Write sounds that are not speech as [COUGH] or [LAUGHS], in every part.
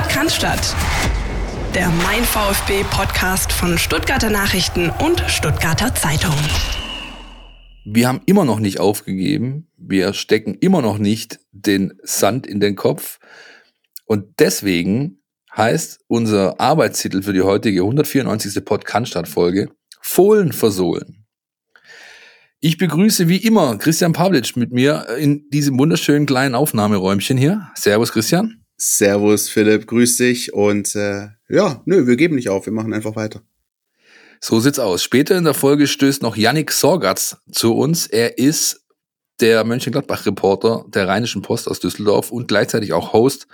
Podcast der Mein VfB Podcast von Stuttgarter Nachrichten und Stuttgarter Zeitung. Wir haben immer noch nicht aufgegeben. Wir stecken immer noch nicht den Sand in den Kopf. Und deswegen heißt unser Arbeitstitel für die heutige 194. Podcast-Folge Fohlen versohlen. Ich begrüße wie immer Christian Pavlic mit mir in diesem wunderschönen kleinen Aufnahmeräumchen hier. Servus Christian. Servus Philipp, grüß dich und äh, ja, nö, wir geben nicht auf, wir machen einfach weiter. So sieht's aus. Später in der Folge stößt noch Yannick Sorgatz zu uns. Er ist der Mönchengladbach-Reporter der Rheinischen Post aus Düsseldorf und gleichzeitig auch Host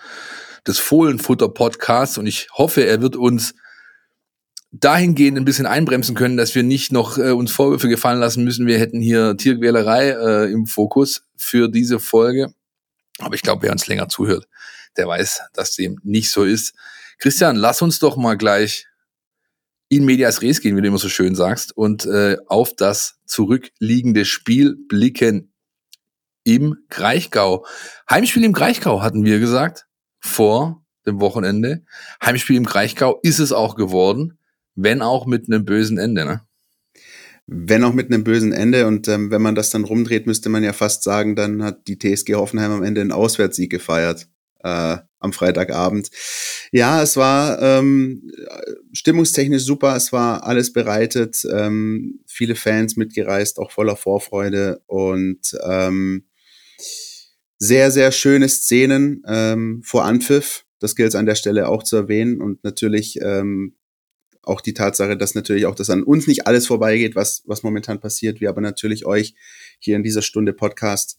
des Fohlenfutter-Podcasts und ich hoffe, er wird uns dahingehend ein bisschen einbremsen können, dass wir nicht noch äh, uns Vorwürfe gefallen lassen müssen, wir hätten hier Tierquälerei äh, im Fokus für diese Folge. Aber ich glaube, wer uns länger zuhört, der weiß, dass dem nicht so ist. Christian, lass uns doch mal gleich in medias res gehen, wie du immer so schön sagst, und äh, auf das zurückliegende Spiel blicken im Kraichgau. Heimspiel im Kraichgau hatten wir gesagt vor dem Wochenende. Heimspiel im Kraichgau ist es auch geworden, wenn auch mit einem bösen Ende, ne? Wenn auch mit einem bösen Ende und ähm, wenn man das dann rumdreht, müsste man ja fast sagen, dann hat die TSG Hoffenheim am Ende einen Auswärtssieg gefeiert äh, am Freitagabend. Ja, es war ähm, stimmungstechnisch super, es war alles bereitet, ähm, viele Fans mitgereist, auch voller Vorfreude und ähm, sehr, sehr schöne Szenen ähm, vor Anpfiff. Das gilt es an der Stelle auch zu erwähnen. Und natürlich ähm, auch die Tatsache, dass natürlich auch das an uns nicht alles vorbeigeht, was, was momentan passiert, wir aber natürlich euch hier in dieser Stunde Podcast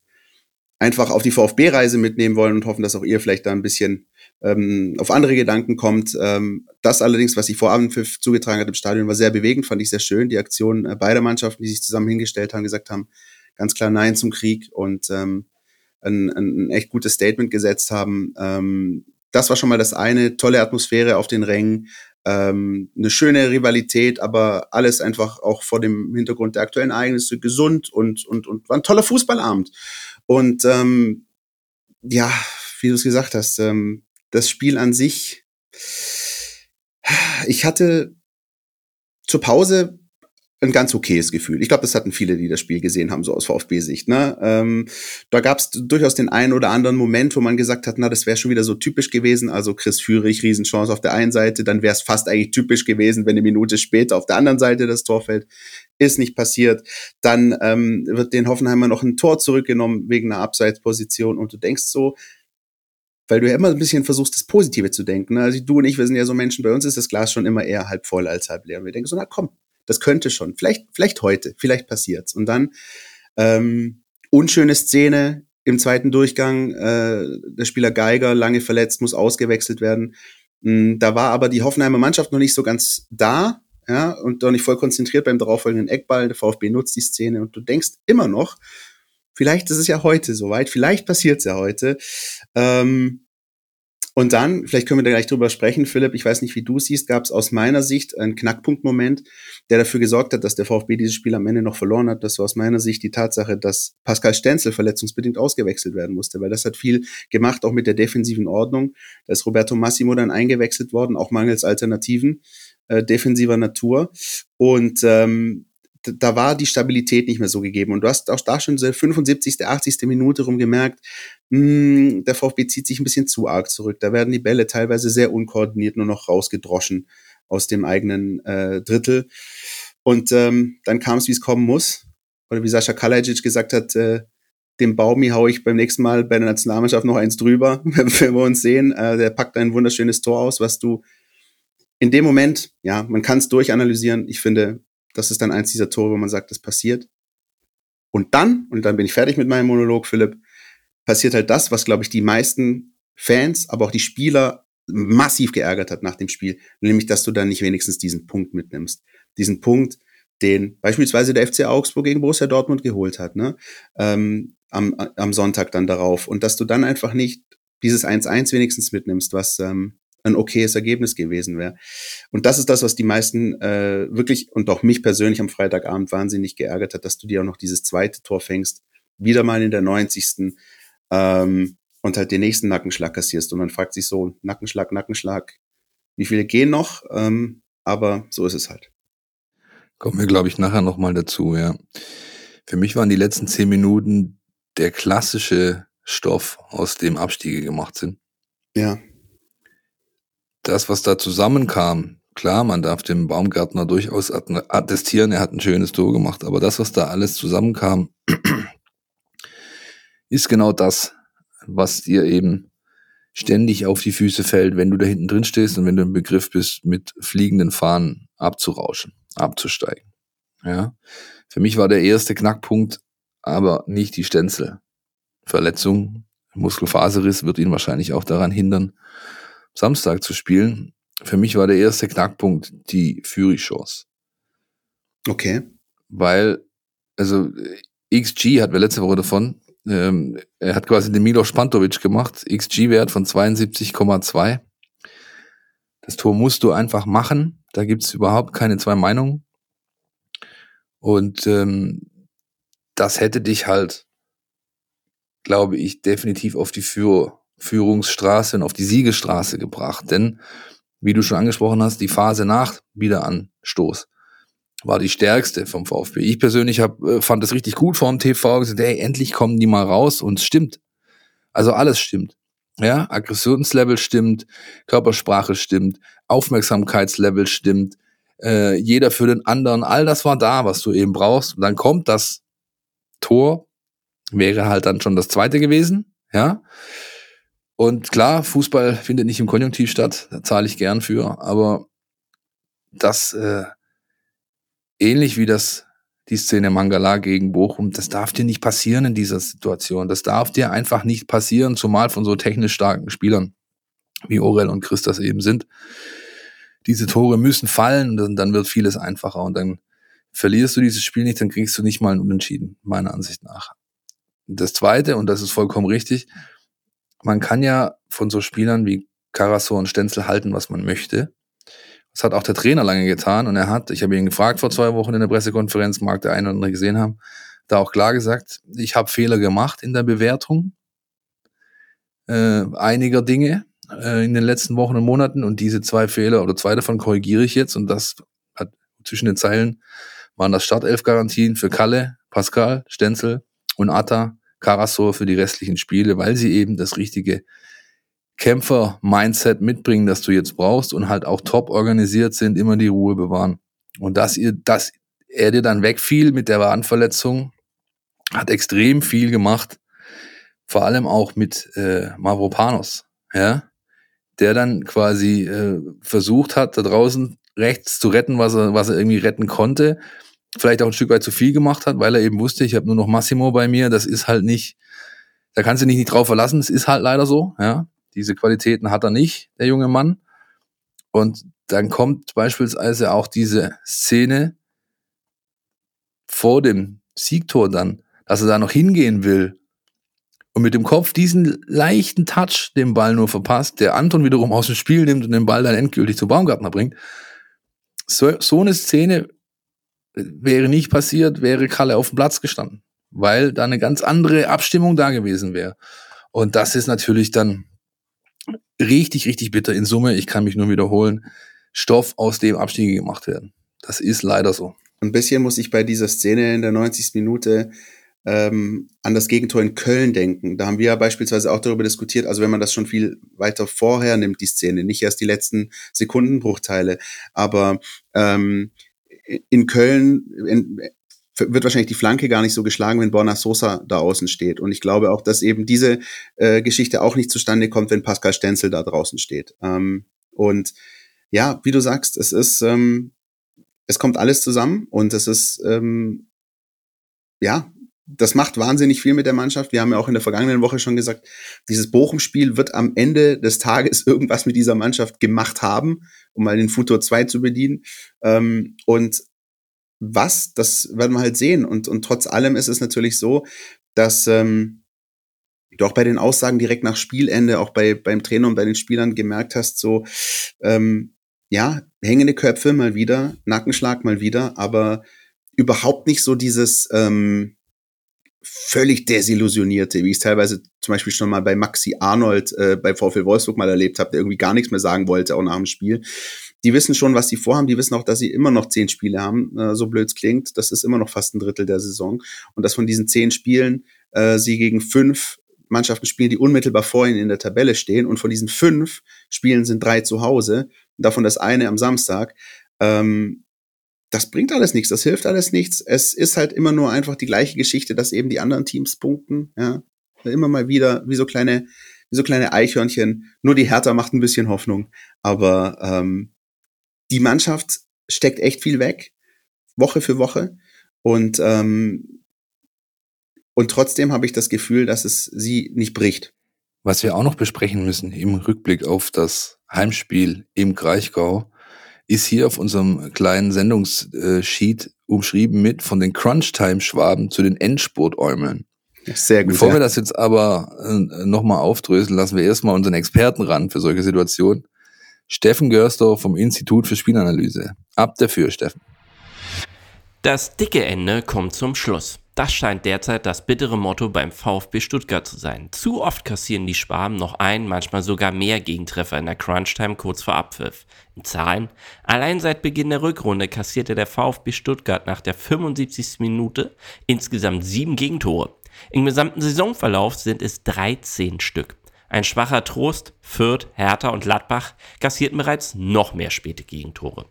einfach auf die VfB-Reise mitnehmen wollen und hoffen, dass auch ihr vielleicht da ein bisschen ähm, auf andere Gedanken kommt. Ähm, das allerdings, was sich vor Abendpfiff zugetragen hat im Stadion, war sehr bewegend, fand ich sehr schön. Die Aktion äh, beider Mannschaften, die sich zusammen hingestellt haben, gesagt haben, ganz klar Nein zum Krieg und ähm, ein, ein echt gutes Statement gesetzt haben. Ähm, das war schon mal das eine. Tolle Atmosphäre auf den Rängen, ähm, eine schöne Rivalität, aber alles einfach auch vor dem Hintergrund der aktuellen Ereignisse gesund und, und, und war ein toller Fußballabend. Und ähm, ja, wie du es gesagt hast, ähm, das Spiel an sich, ich hatte zur Pause ein ganz okayes Gefühl. Ich glaube, das hatten viele, die das Spiel gesehen haben, so aus VfB-Sicht. Ne? Ähm, da gab es durchaus den einen oder anderen Moment, wo man gesagt hat, na, das wäre schon wieder so typisch gewesen. Also Chris Führig, Riesenchance auf der einen Seite, dann wäre es fast eigentlich typisch gewesen, wenn eine Minute später auf der anderen Seite das Tor fällt. Ist nicht passiert. Dann ähm, wird den Hoffenheimer noch ein Tor zurückgenommen wegen einer Abseitsposition und du denkst so, weil du ja immer ein bisschen versuchst, das Positive zu denken. Ne? Also du und ich, wir sind ja so Menschen, bei uns ist das Glas schon immer eher halb voll als halb leer. Und wir denken so, na komm, das könnte schon. Vielleicht, vielleicht heute, vielleicht passiert's. Und dann ähm, unschöne Szene im zweiten Durchgang. Äh, der Spieler Geiger, lange verletzt, muss ausgewechselt werden. Mhm, da war aber die Hoffenheimer Mannschaft noch nicht so ganz da, ja, und noch nicht voll konzentriert beim darauffolgenden Eckball. Der VfB nutzt die Szene und du denkst immer noch, vielleicht ist es ja heute soweit, vielleicht passiert's ja heute. Ähm, und dann, vielleicht können wir da gleich drüber sprechen, Philipp, ich weiß nicht, wie du siehst, gab es aus meiner Sicht einen Knackpunktmoment, der dafür gesorgt hat, dass der VfB dieses Spiel am Ende noch verloren hat. Das war aus meiner Sicht die Tatsache, dass Pascal Stenzel verletzungsbedingt ausgewechselt werden musste, weil das hat viel gemacht, auch mit der defensiven Ordnung. Da ist Roberto Massimo dann eingewechselt worden, auch mangels Alternativen äh, defensiver Natur. Und ähm, da war die Stabilität nicht mehr so gegeben. Und du hast auch da schon so 75., 80. Minute rum gemerkt, mh, hm, der VfB zieht sich ein bisschen zu arg zurück. Da werden die Bälle teilweise sehr unkoordiniert nur noch rausgedroschen aus dem eigenen äh, Drittel. Und ähm, dann kam es, wie es kommen muss. Oder wie Sascha Kalajic gesagt hat, äh, dem Baumi hau ich beim nächsten Mal bei der Nationalmannschaft noch eins drüber, [LAUGHS] wenn wir uns sehen. Äh, der packt ein wunderschönes Tor aus, was du in dem Moment, ja, man kann es durchanalysieren. Ich finde, das ist dann eins dieser Tore, wo man sagt, das passiert. Und dann, und dann bin ich fertig mit meinem Monolog, Philipp, passiert halt das, was, glaube ich, die meisten Fans, aber auch die Spieler massiv geärgert hat nach dem Spiel, nämlich, dass du dann nicht wenigstens diesen Punkt mitnimmst. Diesen Punkt, den beispielsweise der FC Augsburg gegen Borussia Dortmund geholt hat, ne? Ähm, am, am Sonntag dann darauf. Und dass du dann einfach nicht dieses 1-1 wenigstens mitnimmst, was, ähm, ein okayes Ergebnis gewesen wäre. Und das ist das, was die meisten äh, wirklich und auch mich persönlich am Freitagabend wahnsinnig geärgert hat, dass du dir auch noch dieses zweite Tor fängst, wieder mal in der 90. Ähm, und halt den nächsten Nackenschlag kassierst. Und man fragt sich so, Nackenschlag, Nackenschlag, wie viele gehen noch? Ähm, aber so ist es halt. Kommen wir, glaube ich, nachher nochmal dazu, ja. Für mich waren die letzten zehn Minuten der klassische Stoff, aus dem Abstiege gemacht sind. Ja. Das, was da zusammenkam, klar, man darf dem Baumgärtner durchaus attestieren, er hat ein schönes Tor gemacht, aber das, was da alles zusammenkam, [CLEARS THROAT] ist genau das, was dir eben ständig auf die Füße fällt, wenn du da hinten drin stehst und wenn du im Begriff bist, mit fliegenden Fahnen abzurauschen, abzusteigen. Ja. Für mich war der erste Knackpunkt aber nicht die Stenzel. Verletzung, Muskelfaserriss wird ihn wahrscheinlich auch daran hindern, Samstag zu spielen. Für mich war der erste Knackpunkt die Fury-Chance. Okay. Weil, also XG hatten wir letzte Woche davon, ähm, er hat quasi den Milos Pantovic gemacht, XG-Wert von 72,2. Das Tor musst du einfach machen, da gibt's überhaupt keine zwei Meinungen. Und ähm, das hätte dich halt, glaube ich, definitiv auf die Führ Führungsstraße und auf die Siegestraße gebracht. Denn, wie du schon angesprochen hast, die Phase nach Wiederanstoß war die stärkste vom VfB. Ich persönlich hab, äh, fand das richtig gut vor dem TV, gesagt, ey, endlich kommen die mal raus und es stimmt. Also alles stimmt. Ja, Aggressionslevel stimmt, Körpersprache stimmt, Aufmerksamkeitslevel stimmt, äh, jeder für den anderen, all das war da, was du eben brauchst. Und dann kommt das Tor, wäre halt dann schon das zweite gewesen, ja. Und klar, Fußball findet nicht im Konjunktiv statt, da zahle ich gern für, aber das äh, ähnlich wie das die Szene Mangala gegen Bochum, das darf dir nicht passieren in dieser Situation. Das darf dir einfach nicht passieren, zumal von so technisch starken Spielern wie Orel und Chris das eben sind. Diese Tore müssen fallen und dann wird vieles einfacher und dann verlierst du dieses Spiel nicht, dann kriegst du nicht mal einen Unentschieden, meiner Ansicht nach. Das zweite, und das ist vollkommen richtig, man kann ja von so Spielern wie Karasor und Stenzel halten, was man möchte. Das hat auch der Trainer lange getan und er hat, ich habe ihn gefragt vor zwei Wochen in der Pressekonferenz, mag der eine oder andere gesehen haben, da auch klar gesagt, ich habe Fehler gemacht in der Bewertung äh, einiger Dinge äh, in den letzten Wochen und Monaten und diese zwei Fehler oder zwei davon korrigiere ich jetzt und das hat zwischen den Zeilen waren das Startelf-Garantien für Kalle, Pascal, Stenzel und Atta, Karasor für die restlichen Spiele, weil sie eben das richtige Kämpfer-Mindset mitbringen, das du jetzt brauchst und halt auch top organisiert sind, immer die Ruhe bewahren. Und dass ihr, dass er dir dann wegfiel mit der Wadenverletzung, hat extrem viel gemacht. Vor allem auch mit äh, Mavropanos, ja, der dann quasi äh, versucht hat, da draußen rechts zu retten, was er, was er irgendwie retten konnte. Vielleicht auch ein Stück weit zu viel gemacht hat, weil er eben wusste, ich habe nur noch Massimo bei mir. Das ist halt nicht, da kannst du dich nicht drauf verlassen. Es ist halt leider so, ja. Diese Qualitäten hat er nicht, der junge Mann. Und dann kommt beispielsweise auch diese Szene vor dem Siegtor dann, dass er da noch hingehen will und mit dem Kopf diesen leichten Touch den Ball nur verpasst, der Anton wiederum aus dem Spiel nimmt und den Ball dann endgültig zu Baumgartner bringt. So, so eine Szene wäre nicht passiert, wäre Kalle auf dem Platz gestanden, weil da eine ganz andere Abstimmung da gewesen wäre. Und das ist natürlich dann richtig, richtig bitter in Summe, ich kann mich nur wiederholen, Stoff, aus dem Abstiege gemacht werden. Das ist leider so. Ein bisschen muss ich bei dieser Szene in der 90. Minute ähm, an das Gegentor in Köln denken. Da haben wir ja beispielsweise auch darüber diskutiert, also wenn man das schon viel weiter vorher nimmt, die Szene, nicht erst die letzten Sekundenbruchteile, aber ähm, in Köln in, wird wahrscheinlich die Flanke gar nicht so geschlagen, wenn Borna Sosa da außen steht. Und ich glaube auch, dass eben diese äh, Geschichte auch nicht zustande kommt, wenn Pascal Stenzel da draußen steht. Ähm, und ja, wie du sagst, es ist, ähm, es kommt alles zusammen und es ist, ähm, ja, das macht wahnsinnig viel mit der Mannschaft. Wir haben ja auch in der vergangenen Woche schon gesagt, dieses Bochum-Spiel wird am Ende des Tages [LAUGHS] irgendwas mit dieser Mannschaft gemacht haben, um mal den Futur 2 zu bedienen. Ähm, und was, das werden wir halt sehen. Und, und trotz allem ist es natürlich so, dass ähm, du auch bei den Aussagen direkt nach Spielende, auch bei, beim Trainer und bei den Spielern gemerkt hast, so, ähm, ja, hängende Köpfe mal wieder, Nackenschlag mal wieder, aber überhaupt nicht so dieses ähm, völlig desillusionierte, wie ich es teilweise zum Beispiel schon mal bei Maxi Arnold äh, bei VfL Wolfsburg mal erlebt habe, der irgendwie gar nichts mehr sagen wollte, auch nach dem Spiel. Die wissen schon, was sie vorhaben. Die wissen auch, dass sie immer noch zehn Spiele haben. Äh, so blöd klingt. Das ist immer noch fast ein Drittel der Saison. Und dass von diesen zehn Spielen äh, sie gegen fünf Mannschaften spielen, die unmittelbar vor ihnen in der Tabelle stehen. Und von diesen fünf Spielen sind drei zu Hause. Davon das eine am Samstag. Ähm, das bringt alles nichts, das hilft alles nichts. Es ist halt immer nur einfach die gleiche Geschichte, dass eben die anderen Teams punkten, ja. Immer mal wieder, wie so kleine, wie so kleine Eichhörnchen. Nur die Hertha macht ein bisschen Hoffnung. Aber ähm, die Mannschaft steckt echt viel weg, Woche für Woche. Und, ähm, und trotzdem habe ich das Gefühl, dass es sie nicht bricht. Was wir auch noch besprechen müssen im Rückblick auf das Heimspiel im Kraichgau, ist hier auf unserem kleinen Sendungssheet umschrieben mit von den Crunch-Time-Schwaben zu den Endspurt-Äumeln. Sehr gut. Bevor ja. wir das jetzt aber äh, nochmal aufdröseln, lassen wir erstmal unseren Experten ran für solche Situationen. Steffen Görsdorf vom Institut für Spielanalyse. Ab dafür, Steffen. Das dicke Ende kommt zum Schluss. Das scheint derzeit das bittere Motto beim VfB Stuttgart zu sein. Zu oft kassieren die Schwaben noch ein, manchmal sogar mehr Gegentreffer in der Crunchtime kurz vor Abpfiff. In Zahlen, allein seit Beginn der Rückrunde kassierte der VfB Stuttgart nach der 75. Minute insgesamt sieben Gegentore. Im gesamten Saisonverlauf sind es 13 Stück. Ein schwacher Trost, Fürth, Hertha und Gladbach kassierten bereits noch mehr späte Gegentore.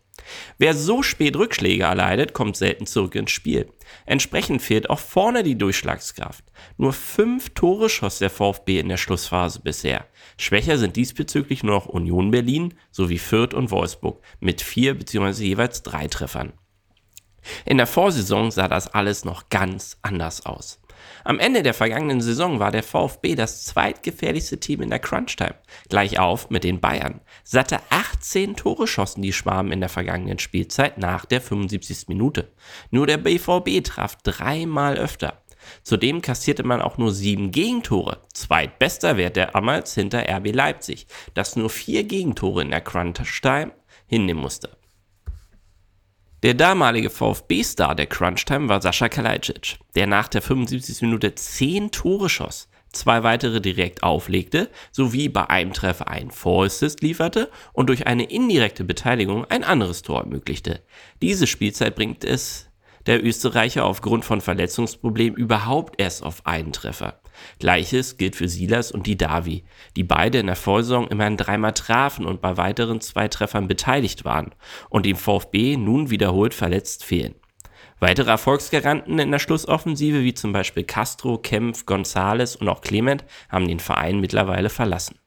Wer so spät Rückschläge erleidet, kommt selten zurück ins Spiel. Entsprechend fehlt auch vorne die Durchschlagskraft. Nur fünf Tore schoss der VfB in der Schlussphase bisher. Schwächer sind diesbezüglich nur noch Union Berlin sowie Fürth und Wolfsburg mit vier bzw. jeweils drei Treffern. In der Vorsaison sah das alles noch ganz anders aus. Am Ende der vergangenen Saison war der VfB das zweitgefährlichste Team in der Crunchtime, gleich auf mit den Bayern. Satte 18 Tore schossen die Schwaben in der vergangenen Spielzeit nach der 75. Minute. Nur der BVB traf dreimal öfter. Zudem kassierte man auch nur sieben Gegentore, zweitbester Wert der Amals hinter RB Leipzig, das nur vier Gegentore in der Crunchtime hinnehmen musste. Der damalige VfB-Star der Crunchtime war Sascha Kalajdzic, der nach der 75. Minute 10 Tore schoss, zwei weitere direkt auflegte, sowie bei einem Treffer einen Vorassist lieferte und durch eine indirekte Beteiligung ein anderes Tor ermöglichte. Diese Spielzeit bringt es der Österreicher aufgrund von Verletzungsproblemen überhaupt erst auf einen Treffer. Gleiches gilt für Silas und die Davi, die beide in der Vorsaison immerhin dreimal trafen und bei weiteren zwei Treffern beteiligt waren und dem VfB nun wiederholt verletzt fehlen. Weitere Erfolgsgaranten in der Schlussoffensive, wie zum Beispiel Castro, Kempf, Gonzales und auch Clement, haben den Verein mittlerweile verlassen.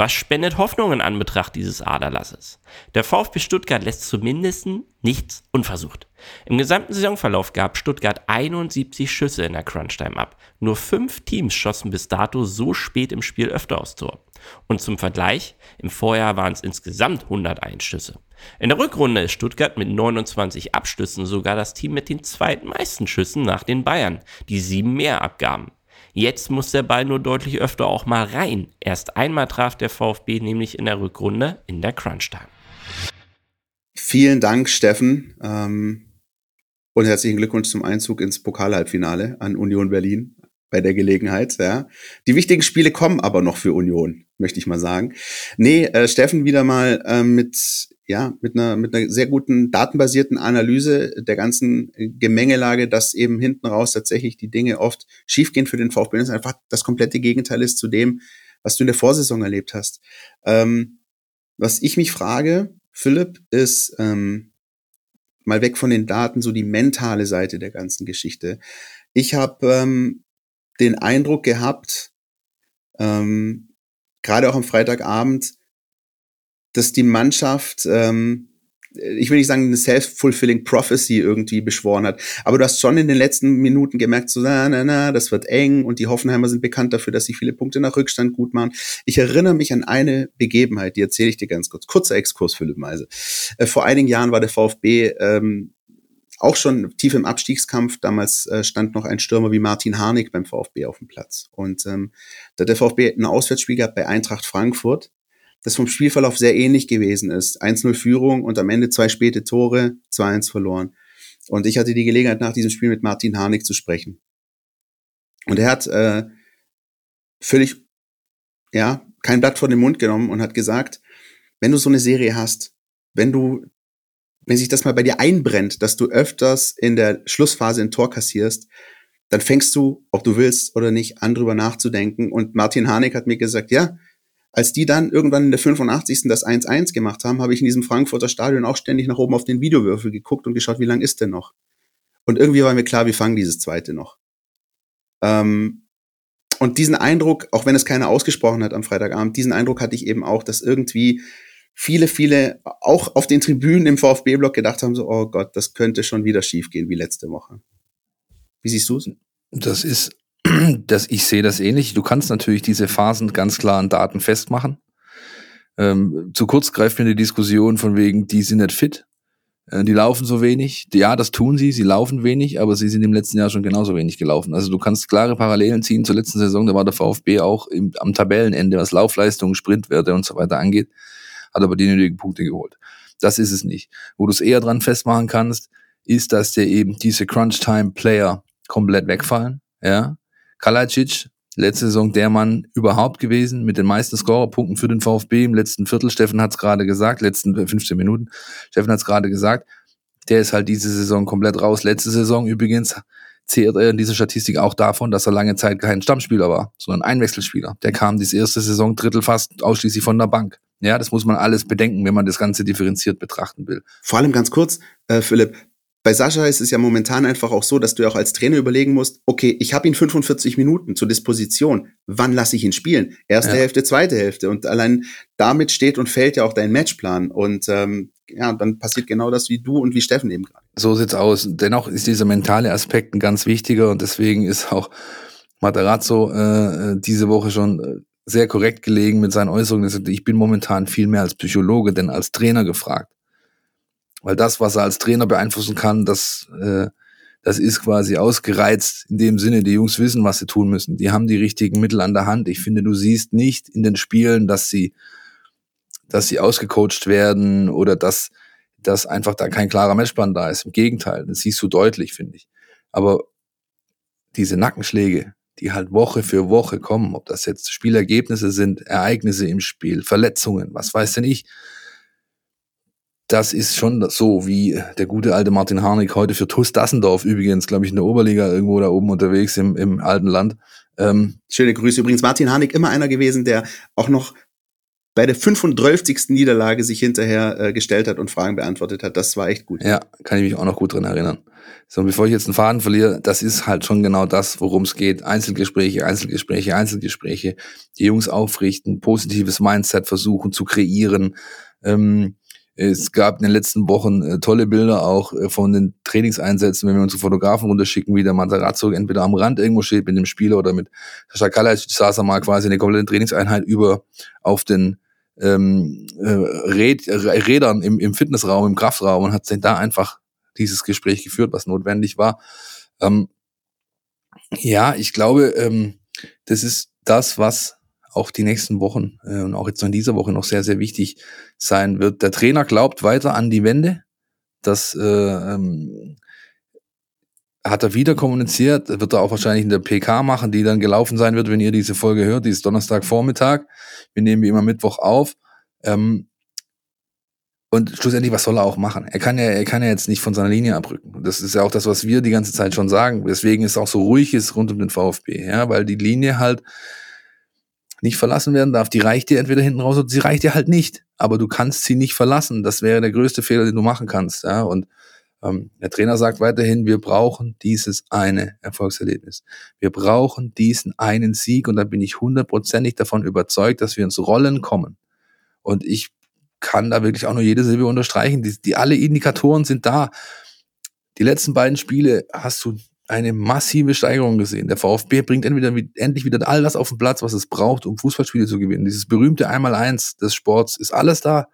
Was spendet Hoffnung in Anbetracht dieses Aderlasses? Der VfB Stuttgart lässt zumindest nichts unversucht. Im gesamten Saisonverlauf gab Stuttgart 71 Schüsse in der Crunchtime ab. Nur fünf Teams schossen bis dato so spät im Spiel öfter aufs Tor. Und zum Vergleich, im Vorjahr waren es insgesamt 101 Schüsse. In der Rückrunde ist Stuttgart mit 29 Abschlüssen sogar das Team mit den zweitmeisten Schüssen nach den Bayern, die sieben mehr abgaben. Jetzt muss der Ball nur deutlich öfter auch mal rein. Erst einmal traf der VfB nämlich in der Rückrunde in der Crunch-Time. Vielen Dank, Steffen. Ähm, und herzlichen Glückwunsch zum Einzug ins Pokalhalbfinale an Union Berlin bei der Gelegenheit. Ja. Die wichtigen Spiele kommen aber noch für Union, möchte ich mal sagen. Nee, äh, Steffen wieder mal äh, mit ja, mit einer, mit einer sehr guten datenbasierten Analyse der ganzen Gemengelage, dass eben hinten raus tatsächlich die Dinge oft schiefgehen für den VfB. Das ist einfach das komplette Gegenteil ist zu dem, was du in der Vorsaison erlebt hast. Ähm, was ich mich frage, Philipp, ist ähm, mal weg von den Daten, so die mentale Seite der ganzen Geschichte. Ich habe ähm, den Eindruck gehabt, ähm, gerade auch am Freitagabend, dass die Mannschaft, ähm, ich will nicht sagen, eine self-fulfilling prophecy irgendwie beschworen hat, aber du hast schon in den letzten Minuten gemerkt, so, na, na, na, das wird eng und die Hoffenheimer sind bekannt dafür, dass sie viele Punkte nach Rückstand gut machen. Ich erinnere mich an eine Begebenheit, die erzähle ich dir ganz kurz. Kurzer Exkurs, Philipp Meise. Äh, vor einigen Jahren war der VfB ähm, auch schon tief im Abstiegskampf. Damals äh, stand noch ein Stürmer wie Martin Harnik beim VfB auf dem Platz. Und ähm, da der VfB ein Auswärtsspiel gehabt bei Eintracht Frankfurt das vom Spielverlauf sehr ähnlich gewesen ist. 1-0 Führung und am Ende zwei späte Tore, 2-1 verloren. Und ich hatte die Gelegenheit, nach diesem Spiel mit Martin Harnik zu sprechen. Und er hat äh, völlig, ja, kein Blatt vor den Mund genommen und hat gesagt, wenn du so eine Serie hast, wenn du, wenn sich das mal bei dir einbrennt, dass du öfters in der Schlussphase ein Tor kassierst, dann fängst du, ob du willst oder nicht, an drüber nachzudenken. Und Martin Harnik hat mir gesagt, ja, als die dann irgendwann in der 85. das 1-1 gemacht haben, habe ich in diesem Frankfurter Stadion auch ständig nach oben auf den Videowürfel geguckt und geschaut, wie lang ist denn noch? Und irgendwie war mir klar, wir fangen dieses zweite noch. Ähm, und diesen Eindruck, auch wenn es keiner ausgesprochen hat am Freitagabend, diesen Eindruck hatte ich eben auch, dass irgendwie viele, viele auch auf den Tribünen im VfB-Block gedacht haben, so, oh Gott, das könnte schon wieder schiefgehen wie letzte Woche. Wie siehst du es? Das ist, das, ich sehe das ähnlich. Du kannst natürlich diese Phasen ganz klar an Daten festmachen. Ähm, zu kurz greift mir die Diskussion von wegen, die sind nicht fit. Äh, die laufen so wenig. Ja, das tun sie, sie laufen wenig, aber sie sind im letzten Jahr schon genauso wenig gelaufen. Also du kannst klare Parallelen ziehen zur letzten Saison, da war der VfB auch im, am Tabellenende, was Laufleistungen, Sprintwerte und so weiter angeht, hat aber die nötigen Punkte geholt. Das ist es nicht. Wo du es eher dran festmachen kannst, ist, dass dir eben diese Crunch-Time-Player komplett wegfallen. Ja, Kalajic, letzte Saison der Mann überhaupt gewesen, mit den meisten Scorerpunkten für den VfB im letzten Viertel. Steffen hat es gerade gesagt, letzten 15 Minuten. Steffen hat es gerade gesagt, der ist halt diese Saison komplett raus. Letzte Saison übrigens zehrt er in dieser Statistik auch davon, dass er lange Zeit kein Stammspieler war, sondern Einwechselspieler. Der kam diese erste Saison Drittel fast ausschließlich von der Bank. Ja, das muss man alles bedenken, wenn man das Ganze differenziert betrachten will. Vor allem ganz kurz, äh, Philipp, bei Sascha ist es ja momentan einfach auch so, dass du auch als Trainer überlegen musst, okay, ich habe ihn 45 Minuten zur Disposition. Wann lasse ich ihn spielen? Erste ja. Hälfte, zweite Hälfte. Und allein damit steht und fällt ja auch dein Matchplan. Und ähm, ja, dann passiert genau das wie du und wie Steffen eben gerade. So sieht's aus. Dennoch ist dieser mentale Aspekt ein ganz wichtiger und deswegen ist auch Materazzo äh, diese Woche schon äh, sehr korrekt gelegen mit seinen Äußerungen. Er sagte, ich bin momentan viel mehr als Psychologe denn als Trainer gefragt. Weil das, was er als Trainer beeinflussen kann, das, äh, das ist quasi ausgereizt in dem Sinne, die Jungs wissen, was sie tun müssen. Die haben die richtigen Mittel an der Hand. Ich finde, du siehst nicht in den Spielen, dass sie, dass sie ausgecoacht werden oder dass, dass einfach da kein klarer Matchplan da ist. Im Gegenteil, das siehst du deutlich, finde ich. Aber diese Nackenschläge, die halt Woche für Woche kommen, ob das jetzt Spielergebnisse sind, Ereignisse im Spiel, Verletzungen, was weiß denn ich, das ist schon so, wie der gute alte Martin Harnik heute für TuS Dassendorf übrigens, glaube ich, in der Oberliga irgendwo da oben unterwegs im, im alten Land. Ähm, Schöne Grüße übrigens. Martin Harnik immer einer gewesen, der auch noch bei der 35. Niederlage sich hinterher äh, gestellt hat und Fragen beantwortet hat. Das war echt gut. Ja, kann ich mich auch noch gut dran erinnern. So, und bevor ich jetzt einen Faden verliere, das ist halt schon genau das, worum es geht. Einzelgespräche, Einzelgespräche, Einzelgespräche. Die Jungs aufrichten, positives Mindset versuchen zu kreieren. Ähm, es gab in den letzten Wochen äh, tolle Bilder auch äh, von den Trainingseinsätzen, wenn wir unsere Fotografen runterschicken, wie der Matarazzo entweder am Rand irgendwo steht mit dem Spieler oder mit Sascha Kalac saß er mal quasi eine komplette Trainingseinheit über auf den ähm, äh, Räd, Rädern im, im Fitnessraum, im Kraftraum und hat sich da einfach dieses Gespräch geführt, was notwendig war. Ähm, ja, ich glaube, ähm, das ist das, was auch die nächsten Wochen äh, und auch jetzt noch in dieser Woche noch sehr, sehr wichtig sein wird. Der Trainer glaubt weiter an die Wende. Das äh, ähm, hat er wieder kommuniziert, wird er auch wahrscheinlich in der PK machen, die dann gelaufen sein wird, wenn ihr diese Folge hört, die ist Donnerstagvormittag. Wir nehmen wie immer Mittwoch auf. Ähm, und schlussendlich, was soll er auch machen? Er kann ja, er kann ja jetzt nicht von seiner Linie abrücken. Das ist ja auch das, was wir die ganze Zeit schon sagen. Deswegen ist auch so ruhig ist rund um den VfB, ja, weil die Linie halt nicht verlassen werden darf. Die reicht dir entweder hinten raus oder sie reicht dir halt nicht. Aber du kannst sie nicht verlassen. Das wäre der größte Fehler, den du machen kannst. Ja? Und ähm, der Trainer sagt weiterhin, wir brauchen dieses eine Erfolgserlebnis. Wir brauchen diesen einen Sieg und da bin ich hundertprozentig davon überzeugt, dass wir ins Rollen kommen. Und ich kann da wirklich auch nur jede Silbe unterstreichen. Die, die alle Indikatoren sind da. Die letzten beiden Spiele hast du eine massive Steigerung gesehen. Der VfB bringt entweder endlich wieder all das auf den Platz, was es braucht, um Fußballspiele zu gewinnen. Dieses berühmte Einmaleins des Sports ist alles da.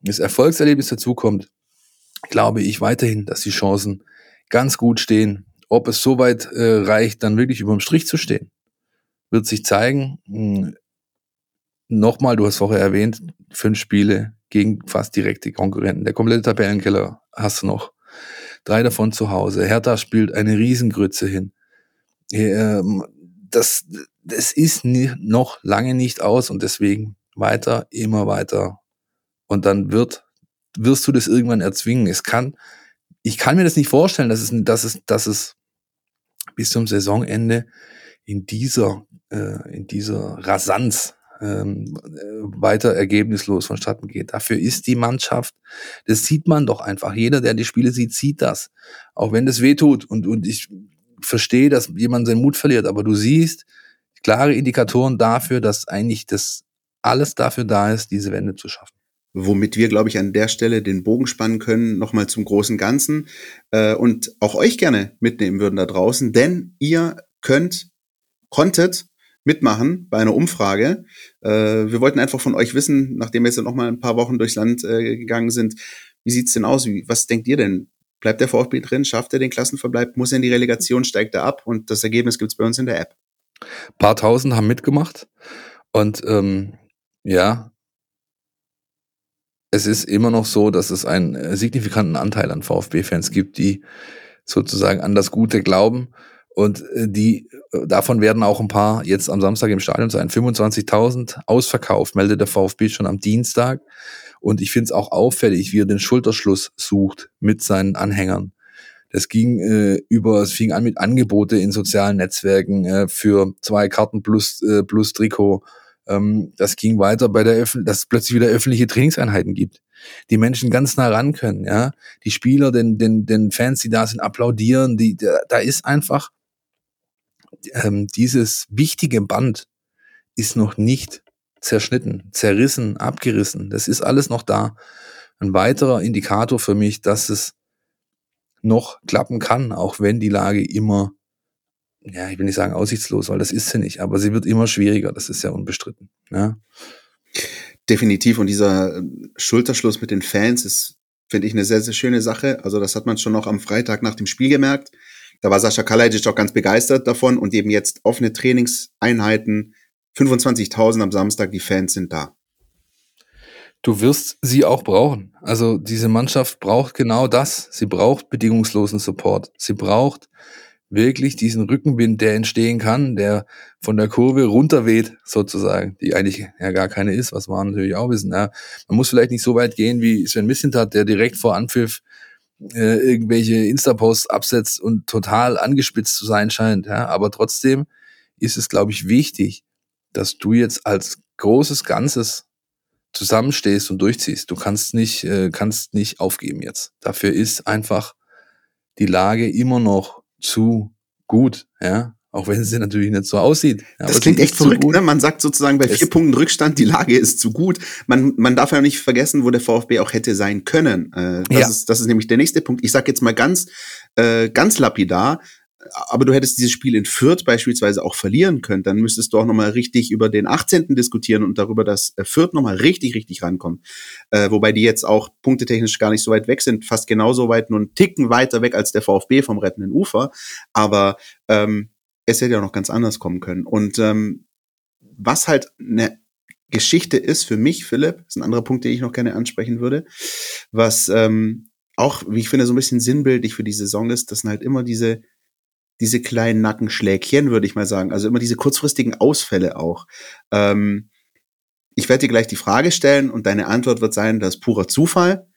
Das Erfolgserlebnis dazukommt, glaube ich weiterhin, dass die Chancen ganz gut stehen. Ob es so weit äh, reicht, dann wirklich über dem Strich zu stehen, wird sich zeigen. Hm. Nochmal, du hast vorher erwähnt, fünf Spiele gegen fast direkte Konkurrenten. Der komplette Tabellenkeller hast du noch drei davon zu Hause. Hertha spielt eine Riesengrütze hin. ähm, das, das ist noch lange nicht aus und deswegen weiter, immer weiter. Und dann wird, wirst du das irgendwann erzwingen. Es kann, ich kann mir das nicht vorstellen, dass es, dass es, dass es bis zum Saisonende in dieser, äh, in dieser Rasanz ähm, weiter ergebnislos vonstatten geht. Dafür ist die Mannschaft, das sieht man doch einfach. Jeder, der die Spiele sieht, sieht das. Auch wenn das wehtut. Und, und ich verstehe, dass jemand seinen Mut verliert, aber du siehst klare Indikatoren dafür, dass eigentlich das alles dafür da ist, diese Wende zu schaffen womit wir, glaube ich, an der Stelle den Bogen spannen können, nochmal zum großen Ganzen äh, und auch euch gerne mitnehmen würden da draußen, denn ihr könnt, konntet mitmachen bei einer Umfrage. Äh, wir wollten einfach von euch wissen, nachdem wir jetzt noch mal ein paar Wochen durchs Land äh, gegangen sind, wie sieht's denn aus? Wie, was denkt ihr denn? Bleibt der VfB drin? Schafft er den Klassenverbleib? Muss er in die Relegation? Steigt er ab? Und das Ergebnis gibt's bei uns in der App. Ein paar Tausend haben mitgemacht und ähm, ja, es ist immer noch so, dass es einen äh, signifikanten Anteil an VfB-Fans gibt, die sozusagen an das Gute glauben. Und äh, die, äh, davon werden auch ein paar jetzt am Samstag im Stadion sein. 25.000 ausverkauft, meldet der VfB schon am Dienstag. Und ich finde es auch auffällig, wie er den Schulterschluss sucht mit seinen Anhängern. Das ging äh, über, es fing an mit Angebote in sozialen Netzwerken äh, für zwei Karten plus, äh, plus Trikot ähm, das ging weiter bei der Öffn dass es plötzlich wieder öffentliche Trainingseinheiten gibt. Die Menschen ganz nah ran können, ja. Die Spieler, den, den, den Fans, die da sind, applaudieren. Die, da, da ist einfach ähm, dieses wichtige Band ist noch nicht zerschnitten, zerrissen, abgerissen. Das ist alles noch da. Ein weiterer Indikator für mich, dass es noch klappen kann, auch wenn die Lage immer ja, ich will nicht sagen aussichtslos, weil das ist sie nicht, aber sie wird immer schwieriger, das ist ja unbestritten. Ja. Definitiv. Und dieser äh, Schulterschluss mit den Fans ist, finde ich, eine sehr, sehr schöne Sache. Also das hat man schon noch am Freitag nach dem Spiel gemerkt. Da war Sascha Kalajdzic auch ganz begeistert davon und eben jetzt offene Trainingseinheiten, 25.000 am Samstag, die Fans sind da. Du wirst sie auch brauchen. Also diese Mannschaft braucht genau das. Sie braucht bedingungslosen Support. Sie braucht wirklich diesen Rückenwind, der entstehen kann, der von der Kurve runterweht, sozusagen, die eigentlich ja gar keine ist, was wir natürlich auch wissen. Ja. Man muss vielleicht nicht so weit gehen wie Sven Missintat, der direkt vor Anpfiff äh, irgendwelche Insta-Posts absetzt und total angespitzt zu sein scheint. Ja. Aber trotzdem ist es, glaube ich, wichtig, dass du jetzt als großes Ganzes zusammenstehst und durchziehst. Du kannst nicht, äh, kannst nicht aufgeben jetzt. Dafür ist einfach die Lage immer noch zu gut, ja. Auch wenn sie natürlich nicht so aussieht. Ja, das klingt echt verrückt, ne? Man sagt sozusagen bei vier Punkten Rückstand, die Lage ist zu gut. Man, man darf ja nicht vergessen, wo der VfB auch hätte sein können. Äh, das, ja. ist, das ist nämlich der nächste Punkt. Ich sag jetzt mal ganz, äh, ganz lapidar, aber du hättest dieses Spiel in Fürth beispielsweise auch verlieren können, dann müsstest du auch nochmal richtig über den 18. diskutieren und darüber, dass äh, Fürth nochmal richtig, richtig rankommt. Äh, wobei die jetzt auch punktetechnisch gar nicht so weit weg sind, fast genauso weit, nur einen Ticken weiter weg als der VfB vom rettenden Ufer. Aber ähm, es hätte ja noch ganz anders kommen können. Und ähm, was halt eine Geschichte ist für mich, Philipp, ist ein anderer Punkt, den ich noch gerne ansprechen würde, was ähm, auch, wie ich finde, so ein bisschen sinnbildlich für die Saison ist, das sind halt immer diese diese kleinen Nackenschlägchen, würde ich mal sagen. Also immer diese kurzfristigen Ausfälle auch. Ähm, ich werde dir gleich die Frage stellen und deine Antwort wird sein, das ist purer Zufall.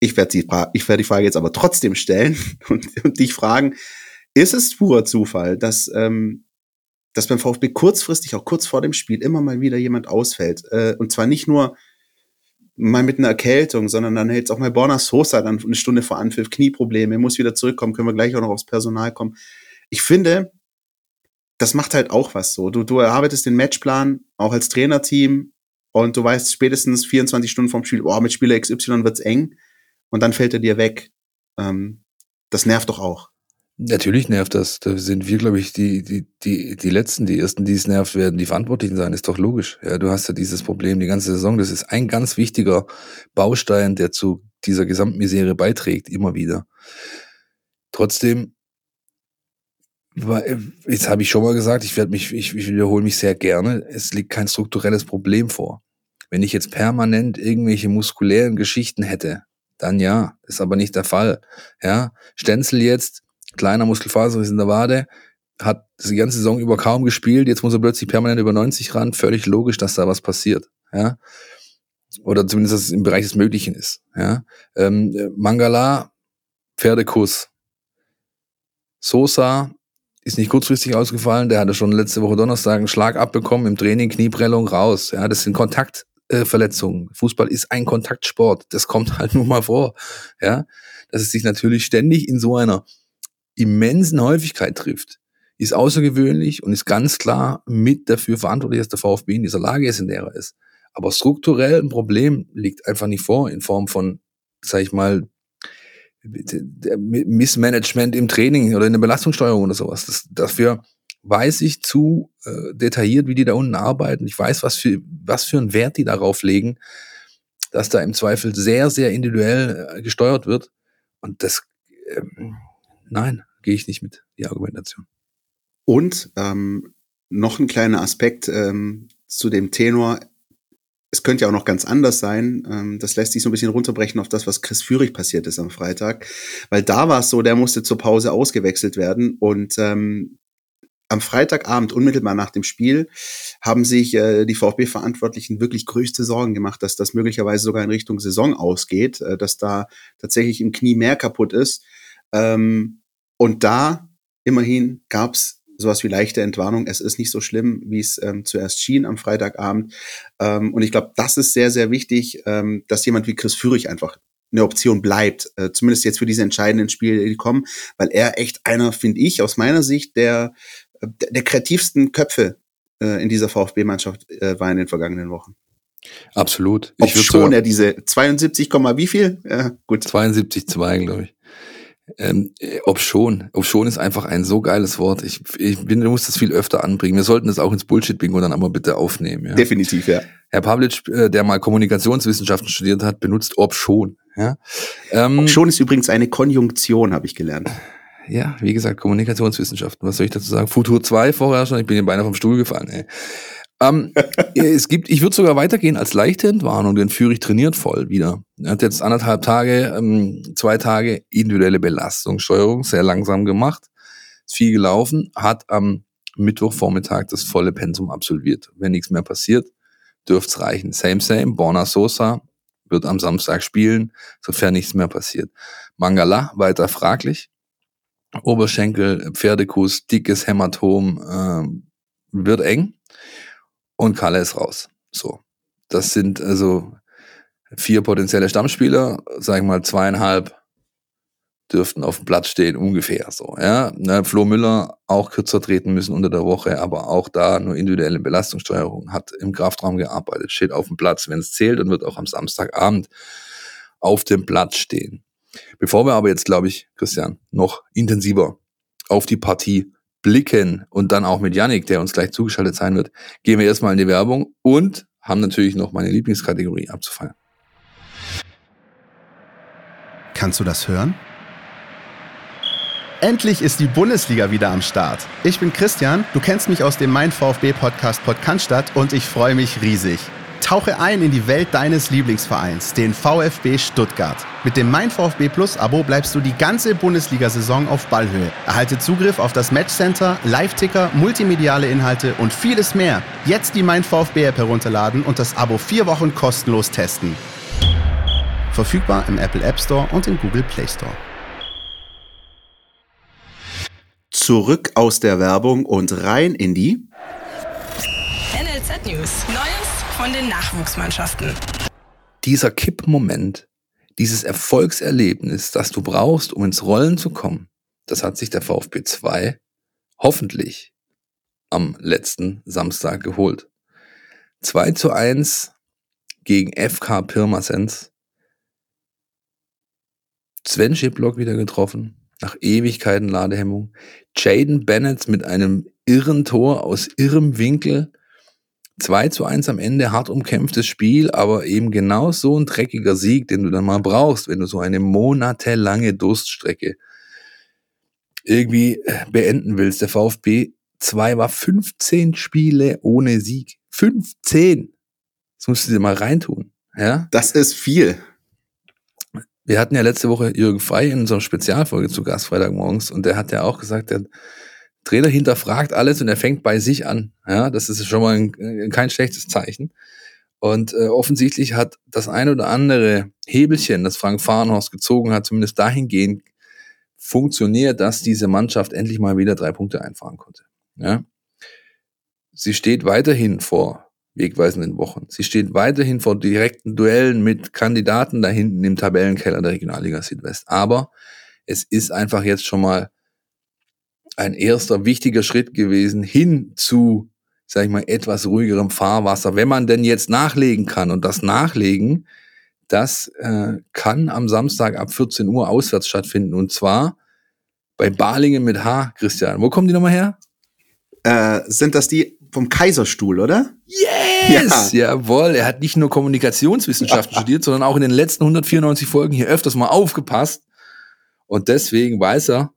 Ich werde die, ich werde die Frage jetzt aber trotzdem stellen [LAUGHS] und, und dich fragen, ist es purer Zufall, dass, ähm, dass beim VfB kurzfristig, auch kurz vor dem Spiel, immer mal wieder jemand ausfällt? Äh, und zwar nicht nur mal mit einer Erkältung, sondern dann jetzt auch mal Borna Sosa dann eine Stunde vor Anpfiff, Knieprobleme, muss wieder zurückkommen, können wir gleich auch noch aufs Personal kommen ich finde, das macht halt auch was so. Du, du erarbeitest den Matchplan auch als Trainerteam und du weißt spätestens 24 Stunden vom Spiel, oh, mit Spieler XY wird's eng und dann fällt er dir weg. Ähm, das nervt doch auch. Natürlich nervt das. Da sind wir, glaube ich, die, die, die, die Letzten, die Ersten, die es nervt, werden die Verantwortlichen sein. Ist doch logisch. Ja, du hast ja dieses Problem die ganze Saison. Das ist ein ganz wichtiger Baustein, der zu dieser Gesamtmisere beiträgt, immer wieder. Trotzdem äh, jetzt habe ich schon mal gesagt, ich werde mich, ich, ich wiederhole mich sehr gerne. Es liegt kein strukturelles Problem vor. Wenn ich jetzt permanent irgendwelche muskulären Geschichten hätte, dann ja, ist aber nicht der Fall. Ja, Stenzel jetzt, kleiner Muskelfaser ist in der Wade, hat die ganze Saison über kaum gespielt, jetzt muss er plötzlich permanent über 90 ran, völlig logisch, dass da was passiert, ja. Oder zumindest, dass es im Bereich des Möglichen ist, ja. Ähm, Mangala, Pferdekuss. Sosa ist nicht kurzfristig ausgefallen, der hatte schon letzte Woche Donnerstag einen Schlag abbekommen im Training, Knieprellung raus, ja. Das sind Kontaktverletzungen. Fußball ist ein Kontaktsport, das kommt [LAUGHS] halt nur mal vor, ja. Dass es sich natürlich ständig in so einer immensen Häufigkeit trifft, ist außergewöhnlich und ist ganz klar mit dafür verantwortlich, dass der VfB in dieser Lage ist, in der er ist. Aber strukturell ein Problem liegt einfach nicht vor in Form von, sag ich mal, Missmanagement im Training oder in der Belastungssteuerung oder sowas. Das, dafür weiß ich zu äh, detailliert, wie die da unten arbeiten. Ich weiß, was für, was für einen Wert die darauf legen, dass da im Zweifel sehr, sehr individuell äh, gesteuert wird. Und das, ähm, nein, gehe ich nicht mit, die Argumentation. Und ähm, noch ein kleiner Aspekt ähm, zu dem Tenor. Es könnte ja auch noch ganz anders sein. Ähm, das lässt sich so ein bisschen runterbrechen auf das, was Chris Führig passiert ist am Freitag. Weil da war es so, der musste zur Pause ausgewechselt werden. Und ähm, am Freitagabend, unmittelbar nach dem Spiel, haben sich äh, die VfB-Verantwortlichen wirklich größte Sorgen gemacht, dass das möglicherweise sogar in Richtung Saison ausgeht, äh, dass da tatsächlich im Knie mehr kaputt ist. Ähm, und da immerhin gab's sowas wie leichte Entwarnung. Es ist nicht so schlimm, wie es ähm, zuerst schien am Freitagabend. Ähm, und ich glaube, das ist sehr, sehr wichtig, ähm, dass jemand wie Chris Führig einfach eine Option bleibt, äh, zumindest jetzt für diese entscheidenden Spiele, die kommen, weil er echt einer, finde ich, aus meiner Sicht, der, der, der kreativsten Köpfe äh, in dieser VfB-Mannschaft äh, war in den vergangenen Wochen. Absolut. Ob ich schon er diese 72, wie viel? Ja, gut. 72,2, glaube ich. Ähm, ob schon, ob schon ist einfach ein so geiles Wort. Ich, ich bin, du musst das viel öfter anbringen. Wir sollten das auch ins Bullshit-Bingo dann aber bitte aufnehmen. Ja? Definitiv, ja. Herr Pavlic, äh, der mal Kommunikationswissenschaften studiert hat, benutzt ob schon. Ja? Ähm, ob schon ist übrigens eine Konjunktion, habe ich gelernt. Ja, wie gesagt, Kommunikationswissenschaften. Was soll ich dazu sagen? Futur 2 vorher schon, ich bin hier beinahe vom Stuhl gefallen. Ey. Ähm, [LAUGHS] es gibt, ich würde sogar weitergehen als leichte Entwarnung, denn Führig trainiert voll wieder. Er hat jetzt anderthalb Tage, ähm, zwei Tage individuelle Belastungssteuerung, sehr langsam gemacht, ist viel gelaufen, hat am Mittwochvormittag das volle Pensum absolviert. Wenn nichts mehr passiert, dürft's reichen. Same, same. Borna Sosa wird am Samstag spielen, sofern nichts mehr passiert. Mangala weiter fraglich. Oberschenkel, Pferdekuss, dickes Hämatom, äh, wird eng und Kalle ist raus. So. Das sind also vier potenzielle Stammspieler, sag ich mal zweieinhalb dürften auf dem Platz stehen, ungefähr so. Ja, ne, Flo Müller auch kürzer treten müssen unter der Woche, aber auch da nur individuelle Belastungssteuerung, hat im Kraftraum gearbeitet, steht auf dem Platz, wenn es zählt und wird auch am Samstagabend auf dem Platz stehen. Bevor wir aber jetzt, glaube ich, Christian, noch intensiver auf die Partie blicken und dann auch mit Yannick, der uns gleich zugeschaltet sein wird, gehen wir erstmal in die Werbung und haben natürlich noch meine Lieblingskategorie abzufeiern. Kannst du das hören? Endlich ist die Bundesliga wieder am Start. Ich bin Christian, du kennst mich aus dem Mein VfB Podcast Podcast und ich freue mich riesig. Tauche ein in die Welt deines Lieblingsvereins, den VfB Stuttgart. Mit dem Mein VfB Plus Abo bleibst du die ganze Bundesliga-Saison auf Ballhöhe. Erhalte Zugriff auf das Matchcenter, Live-Ticker, multimediale Inhalte und vieles mehr. Jetzt die Mein VfB App herunterladen und das Abo vier Wochen kostenlos testen. Verfügbar im Apple App Store und im Google Play Store. Zurück aus der Werbung und rein in die NLZ News. Neues von den Nachwuchsmannschaften. Dieser Kippmoment, dieses Erfolgserlebnis, das du brauchst, um ins Rollen zu kommen, das hat sich der VfB 2 hoffentlich am letzten Samstag geholt. 2 zu 1 gegen FK Pirmasens. Sven Schiplock wieder getroffen, nach Ewigkeiten Ladehemmung. Jaden Bennett mit einem irren Tor aus irrem Winkel 2 zu 1 am Ende, hart umkämpftes Spiel, aber eben genau so ein dreckiger Sieg, den du dann mal brauchst, wenn du so eine monatelange Durststrecke irgendwie äh, beenden willst. Der VfB 2 war 15 Spiele ohne Sieg. 15! Das musst du dir mal reintun. Ja? Das ist viel. Wir hatten ja letzte Woche Jürgen Frey in unserer Spezialfolge zu Gast Freitagmorgens und der hat ja auch gesagt, der Trainer hinterfragt alles und er fängt bei sich an. Ja, das ist schon mal ein, kein schlechtes Zeichen. Und äh, offensichtlich hat das ein oder andere Hebelchen, das Frank Fahrenhorst gezogen hat, zumindest dahingehend funktioniert, dass diese Mannschaft endlich mal wieder drei Punkte einfahren konnte. Ja? Sie steht weiterhin vor wegweisenden Wochen. Sie steht weiterhin vor direkten Duellen mit Kandidaten da hinten im Tabellenkeller der Regionalliga Südwest. Aber es ist einfach jetzt schon mal ein erster wichtiger Schritt gewesen hin zu, sag ich mal, etwas ruhigerem Fahrwasser, wenn man denn jetzt nachlegen kann. Und das Nachlegen, das äh, kann am Samstag ab 14 Uhr auswärts stattfinden. Und zwar bei Balingen mit H, Christian. Wo kommen die nochmal her? Äh, sind das die vom Kaiserstuhl, oder? Yes! Ja. Jawohl, er hat nicht nur Kommunikationswissenschaften [LAUGHS] studiert, sondern auch in den letzten 194 Folgen hier öfters mal aufgepasst. Und deswegen weiß er,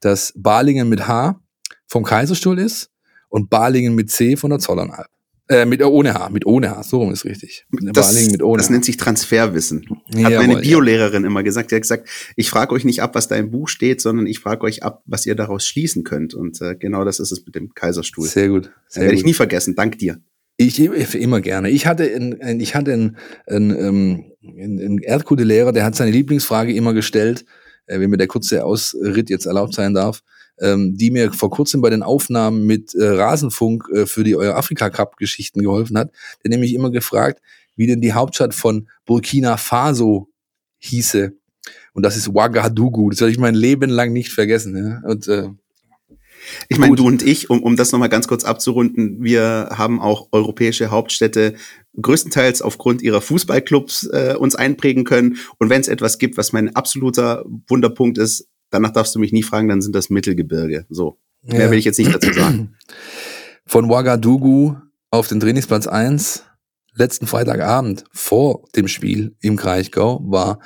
dass Balingen mit H vom Kaiserstuhl ist und Balingen mit C von der Zollernalb. Äh, mit äh, ohne H, mit ohne H, so rum ist richtig. Das, mit ohne das nennt sich Transferwissen. Hat Jawohl, meine Biolehrerin ja. immer gesagt. Sie hat gesagt, ich frage euch nicht ab, was da im Buch steht, sondern ich frage euch ab, was ihr daraus schließen könnt. Und äh, genau das ist es mit dem Kaiserstuhl. Sehr gut. Sehr werde ich nie vergessen. Dank dir. Ich immer gerne. Ich hatte einen, ich hatte einen, einen, ähm, einen Erdkundelehrer, der hat seine Lieblingsfrage immer gestellt, äh, wenn mir der kurze Ausritt jetzt erlaubt sein darf, ähm, die mir vor kurzem bei den Aufnahmen mit äh, Rasenfunk äh, für die Euer Afrika Cup Geschichten geholfen hat. Der nämlich immer gefragt, wie denn die Hauptstadt von Burkina Faso hieße. Und das ist Ouagadougou. Das werde ich mein Leben lang nicht vergessen. Ja? Und äh, ich meine, du und ich, um, um das nochmal ganz kurz abzurunden, wir haben auch europäische Hauptstädte größtenteils aufgrund ihrer Fußballclubs äh, uns einprägen können. Und wenn es etwas gibt, was mein absoluter Wunderpunkt ist, danach darfst du mich nie fragen, dann sind das Mittelgebirge. So. Mehr ja. will ich jetzt nicht dazu sagen. [CLEARS THROAT] Von Ouagadougou auf den Trainingsplatz 1 letzten Freitagabend vor dem Spiel im Kraichgau war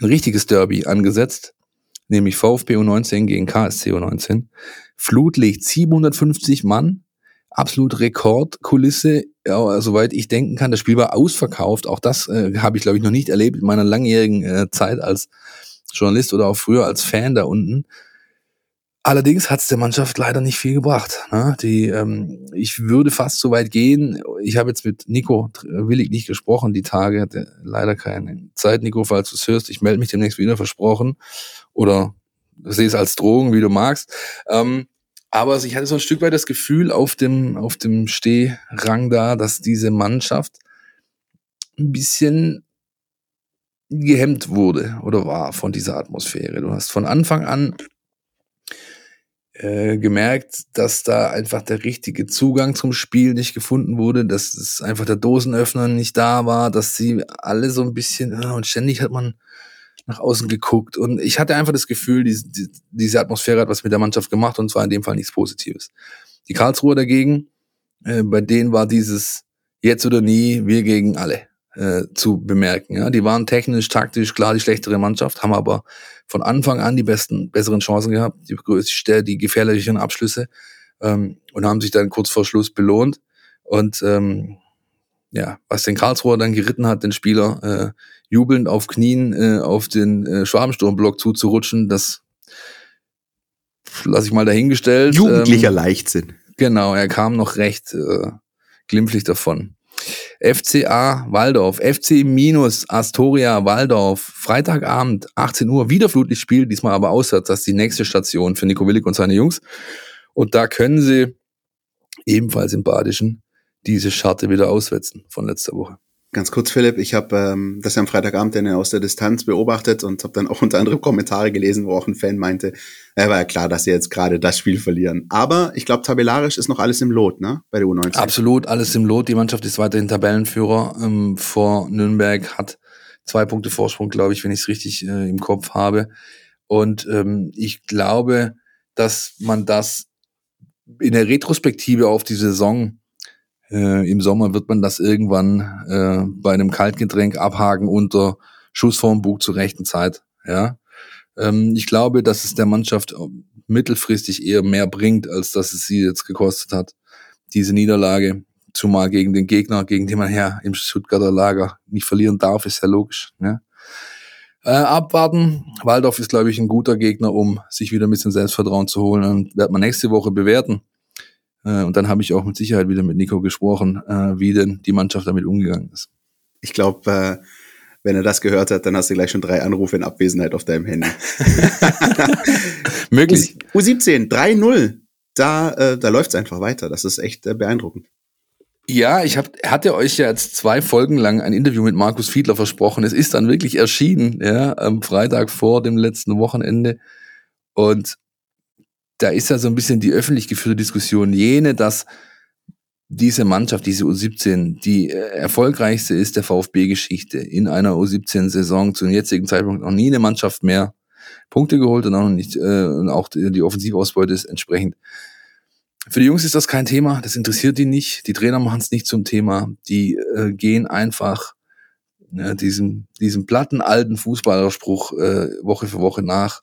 ein richtiges Derby angesetzt, nämlich VfB U19 gegen KSC U19. Flutlicht 750 Mann, absolut Rekordkulisse, ja, soweit ich denken kann. Das Spiel war ausverkauft. Auch das äh, habe ich, glaube ich, noch nicht erlebt in meiner langjährigen äh, Zeit als Journalist oder auch früher als Fan da unten. Allerdings hat es der Mannschaft leider nicht viel gebracht. Ne? Die, ähm, ich würde fast so weit gehen. Ich habe jetzt mit Nico Willig nicht gesprochen, die Tage hatte leider keine Zeit. Nico, falls du es hörst, ich melde mich demnächst wieder, versprochen. Oder sehe es als Drogen, wie du magst. Ähm, aber ich hatte so ein Stück weit das Gefühl auf dem, auf dem Stehrang da, dass diese Mannschaft ein bisschen gehemmt wurde oder war von dieser Atmosphäre. Du hast von Anfang an äh, gemerkt, dass da einfach der richtige Zugang zum Spiel nicht gefunden wurde, dass es einfach der Dosenöffner nicht da war, dass sie alle so ein bisschen, äh, und ständig hat man nach außen geguckt. Und ich hatte einfach das Gefühl, diese, diese Atmosphäre hat was mit der Mannschaft gemacht und zwar in dem Fall nichts Positives. Die Karlsruher dagegen, äh, bei denen war dieses jetzt oder nie, wir gegen alle äh, zu bemerken. Ja, die waren technisch, taktisch klar die schlechtere Mannschaft, haben aber von Anfang an die besten, besseren Chancen gehabt, die größte, die gefährlicheren Abschlüsse ähm, und haben sich dann kurz vor Schluss belohnt. Und ähm, ja, was den Karlsruher dann geritten hat, den Spieler äh, jubelnd auf Knien äh, auf den äh, Schwabensturmblock zuzurutschen, das lasse ich mal dahingestellt. Jugendlicher ähm, Leichtsinn. Genau, er kam noch recht äh, glimpflich davon. FCA Waldorf, FC minus Astoria Waldorf, Freitagabend, 18 Uhr, wieder Flutlichtspiel, diesmal aber auswärts, das ist die nächste Station für Nico Willig und seine Jungs. Und da können sie ebenfalls im Badischen diese Scharte wieder auswetzen von letzter Woche. Ganz kurz, Philipp, ich habe ähm, das am Freitagabend dann aus der Distanz beobachtet und habe dann auch unter anderem Kommentare gelesen, wo auch ein Fan meinte, er war ja klar, dass sie jetzt gerade das Spiel verlieren. Aber ich glaube, tabellarisch ist noch alles im Lot, ne? Bei der U19. Absolut, alles im Lot. Die Mannschaft ist weiterhin Tabellenführer ähm, vor Nürnberg, hat zwei Punkte Vorsprung, glaube ich, wenn ich es richtig äh, im Kopf habe. Und ähm, ich glaube, dass man das in der Retrospektive auf die Saison äh, Im Sommer wird man das irgendwann äh, bei einem Kaltgetränk abhaken unter Schuss vorm Bug zur rechten Zeit. Ja, ähm, ich glaube, dass es der Mannschaft mittelfristig eher mehr bringt, als dass es sie jetzt gekostet hat. Diese Niederlage, zumal gegen den Gegner, gegen den man ja im Stuttgarter Lager nicht verlieren darf, ist ja logisch. Ja? Äh, abwarten. Waldorf ist, glaube ich, ein guter Gegner, um sich wieder ein bisschen Selbstvertrauen zu holen. Und wird man nächste Woche bewerten. Äh, und dann habe ich auch mit Sicherheit wieder mit Nico gesprochen, äh, wie denn die Mannschaft damit umgegangen ist. Ich glaube, äh, wenn er das gehört hat, dann hast du gleich schon drei Anrufe in Abwesenheit auf deinem Handy. [LAUGHS] Möglich. U17, 3-0. Da, äh, da läuft es einfach weiter. Das ist echt äh, beeindruckend. Ja, ich hab, hatte euch ja jetzt zwei Folgen lang ein Interview mit Markus Fiedler versprochen. Es ist dann wirklich erschienen, ja, am Freitag vor dem letzten Wochenende. Und da ist ja so ein bisschen die öffentlich geführte Diskussion jene, dass diese Mannschaft, diese U17, die äh, erfolgreichste ist der VfB-Geschichte in einer U17-Saison zum jetzigen Zeitpunkt noch nie eine Mannschaft mehr Punkte geholt und auch noch nicht äh, und auch die, Offensivausbeute ist entsprechend. Für die Jungs ist das kein Thema, das interessiert die nicht. Die Trainer machen es nicht zum Thema. Die äh, gehen einfach äh, diesem diesem platten alten Fußballerspruch äh, Woche für Woche nach.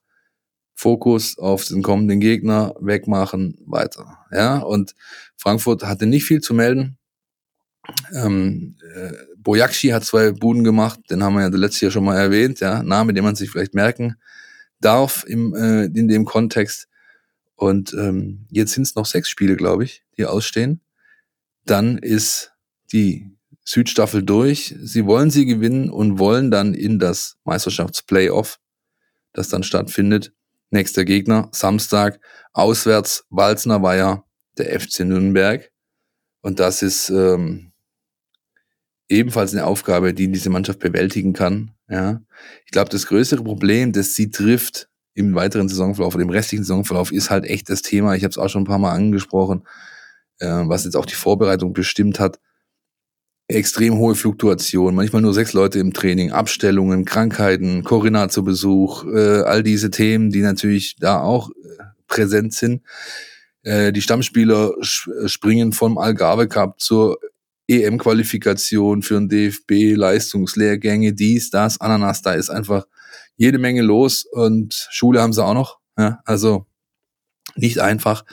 Fokus auf den kommenden Gegner, wegmachen, weiter. Ja, und Frankfurt hatte nicht viel zu melden. Ähm, äh, Bojakci hat zwei Buden gemacht, den haben wir ja letztes Jahr schon mal erwähnt, ja, Name, den man sich vielleicht merken darf im, äh, in dem Kontext. Und ähm, jetzt sind es noch sechs Spiele, glaube ich, die ausstehen. Dann ist die Südstaffel durch. Sie wollen sie gewinnen und wollen dann in das Meisterschaftsplayoff, das dann stattfindet, Nächster Gegner, Samstag, auswärts, Walzner Weiher, der FC Nürnberg. Und das ist ähm, ebenfalls eine Aufgabe, die diese Mannschaft bewältigen kann. Ja. Ich glaube, das größere Problem, das sie trifft im weiteren Saisonverlauf oder im restlichen Saisonverlauf, ist halt echt das Thema, ich habe es auch schon ein paar Mal angesprochen, äh, was jetzt auch die Vorbereitung bestimmt hat extrem hohe Fluktuation, manchmal nur sechs Leute im Training, Abstellungen, Krankheiten, Corinna zu Besuch, äh, all diese Themen, die natürlich da auch äh, präsent sind. Äh, die Stammspieler äh, springen vom Algarve Cup zur EM-Qualifikation für ein DFB, Leistungslehrgänge, dies, das, Ananas, da ist einfach jede Menge los und Schule haben sie auch noch. Ja, also nicht einfach.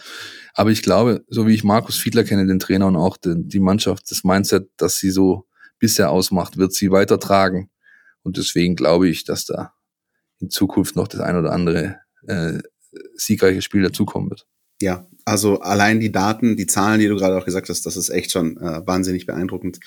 Aber ich glaube, so wie ich Markus Fiedler kenne, den Trainer und auch den, die Mannschaft, das Mindset, das sie so bisher ausmacht, wird sie weitertragen. Und deswegen glaube ich, dass da in Zukunft noch das ein oder andere äh, siegreiche Spiel dazukommen wird. Ja, also allein die Daten, die Zahlen, die du gerade auch gesagt hast, das ist echt schon äh, wahnsinnig beeindruckend,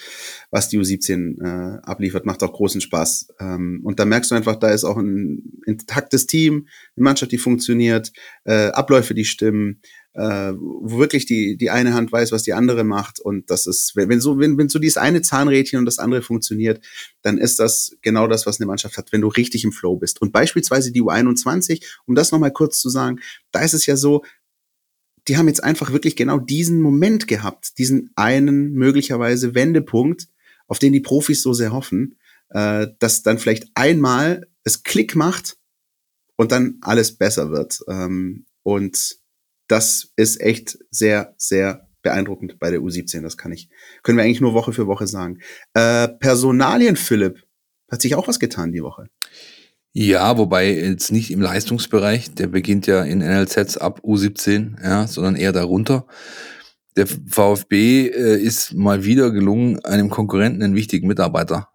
was die U17 äh, abliefert, macht auch großen Spaß. Ähm, und da merkst du einfach, da ist auch ein intaktes Team, eine Mannschaft, die funktioniert, äh, Abläufe, die stimmen, äh, wo wirklich die, die eine Hand weiß, was die andere macht. Und das ist, wenn, so, wenn, wenn so dieses eine Zahnrädchen und das andere funktioniert, dann ist das genau das, was eine Mannschaft hat, wenn du richtig im Flow bist. Und beispielsweise die U21, um das nochmal kurz zu sagen, da ist es ja so, die haben jetzt einfach wirklich genau diesen Moment gehabt, diesen einen möglicherweise Wendepunkt, auf den die Profis so sehr hoffen, äh, dass dann vielleicht einmal es Klick macht und dann alles besser wird. Ähm, und das ist echt sehr, sehr beeindruckend bei der U17. Das kann ich, können wir eigentlich nur Woche für Woche sagen. Äh, Personalien, Philipp, hat sich auch was getan die Woche. Ja, wobei jetzt nicht im Leistungsbereich, der beginnt ja in NLZs ab U17, ja, sondern eher darunter. Der VfB äh, ist mal wieder gelungen, einem Konkurrenten einen wichtigen Mitarbeiter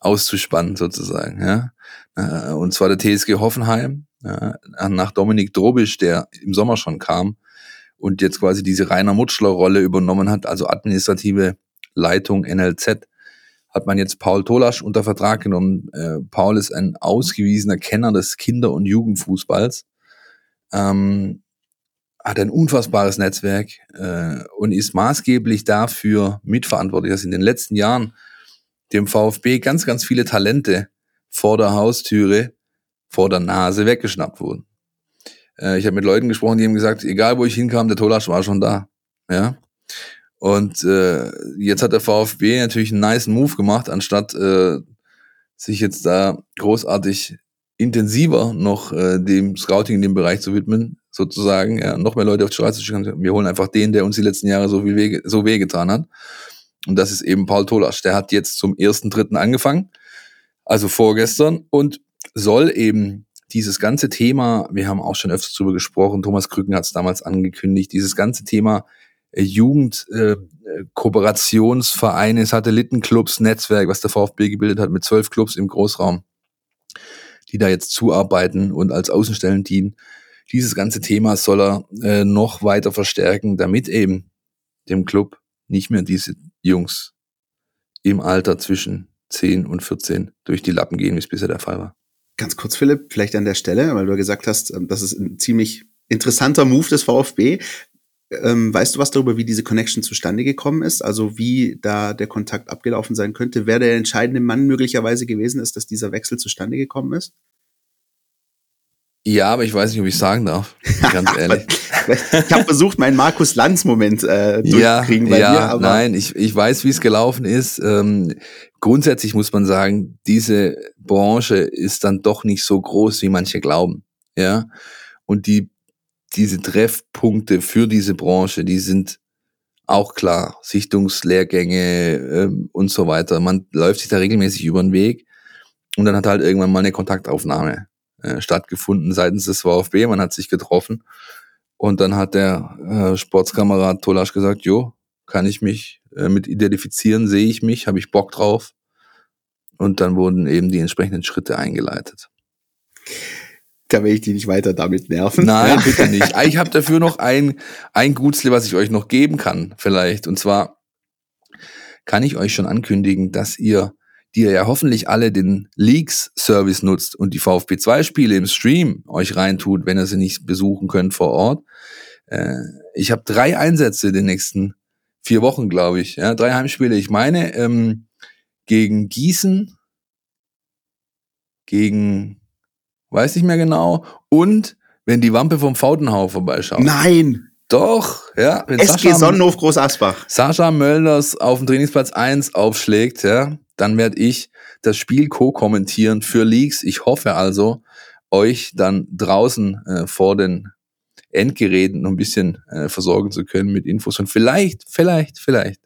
auszuspannen, sozusagen, ja. Äh, und zwar der TSG Hoffenheim, ja, nach Dominik Drobisch, der im Sommer schon kam und jetzt quasi diese Rainer Mutschler-Rolle übernommen hat, also administrative Leitung NLZ hat man jetzt Paul Tolasch unter Vertrag genommen. Äh, Paul ist ein ausgewiesener Kenner des Kinder- und Jugendfußballs, ähm, hat ein unfassbares Netzwerk äh, und ist maßgeblich dafür mitverantwortlich, dass in den letzten Jahren dem VfB ganz, ganz viele Talente vor der Haustüre, vor der Nase weggeschnappt wurden. Äh, ich habe mit Leuten gesprochen, die haben gesagt, egal wo ich hinkam, der Tolasch war schon da. Ja. Und äh, jetzt hat der VfB natürlich einen nice Move gemacht, anstatt äh, sich jetzt da großartig intensiver noch äh, dem Scouting in dem Bereich zu widmen, sozusagen, ja, noch mehr Leute auf die Straße zu schicken. Wir holen einfach den, der uns die letzten Jahre so viel weh, so wehgetan hat. Und das ist eben Paul Tolasch. Der hat jetzt zum ersten Dritten angefangen, also vorgestern, und soll eben dieses ganze Thema, wir haben auch schon öfters darüber gesprochen, Thomas Krücken hat es damals angekündigt, dieses ganze Thema Jugendkooperationsvereine, äh, Satellitenclubs, Netzwerk, was der VfB gebildet hat mit zwölf Clubs im Großraum die da jetzt zuarbeiten und als Außenstellen dienen. Dieses ganze Thema soll er äh, noch weiter verstärken, damit eben dem Club nicht mehr diese Jungs im Alter zwischen 10 und 14 durch die Lappen gehen, wie es bisher der Fall war. Ganz kurz, Philipp, vielleicht an der Stelle, weil du gesagt hast, ähm, das ist ein ziemlich interessanter Move des VfB. Ähm, weißt du was darüber, wie diese Connection zustande gekommen ist? Also wie da der Kontakt abgelaufen sein könnte? Wer der entscheidende Mann möglicherweise gewesen ist, dass dieser Wechsel zustande gekommen ist? Ja, aber ich weiß nicht, ob ich sagen darf. [LAUGHS] Ganz ehrlich. Ich habe versucht, meinen Markus Lanz-Moment äh, durchzukriegen ja, bei ja, dir. Aber nein, ich, ich weiß, wie es gelaufen ist. Ähm, grundsätzlich muss man sagen, diese Branche ist dann doch nicht so groß, wie manche glauben. Ja. Und die, diese Treffpunkte für diese Branche, die sind auch klar. Sichtungslehrgänge ähm, und so weiter. Man läuft sich da regelmäßig über den Weg. Und dann hat halt irgendwann mal eine Kontaktaufnahme äh, stattgefunden seitens des VfB. Man hat sich getroffen und dann hat der äh, Sportskamerad Tolasch gesagt, jo, kann ich mich äh, mit identifizieren, sehe ich mich, habe ich Bock drauf. Und dann wurden eben die entsprechenden Schritte eingeleitet. Da will ich die nicht weiter damit nerven. Nein, bitte nicht. [LAUGHS] Ich habe dafür noch ein, ein Gutsle, was ich euch noch geben kann, vielleicht. Und zwar kann ich euch schon ankündigen, dass ihr die ihr ja hoffentlich alle den Leaks-Service nutzt und die VfB2-Spiele im Stream euch reintut, wenn ihr sie nicht besuchen könnt vor Ort. Äh, ich habe drei Einsätze in den nächsten vier Wochen, glaube ich. Ja, drei Heimspiele. Ich meine, ähm, gegen Gießen, gegen, weiß nicht mehr genau, und wenn die Wampe vom Fautenhau vorbeischaut. Nein! Doch, ja. Wenn SG Sascha, Sonnenhof Groß Asbach. Sascha Mölders auf dem Trainingsplatz 1 aufschlägt, ja, dann werde ich das Spiel co-kommentieren für Leaks. Ich hoffe also, euch dann draußen äh, vor den Endgeräten noch ein bisschen äh, versorgen zu können mit Infos. Und vielleicht, vielleicht, vielleicht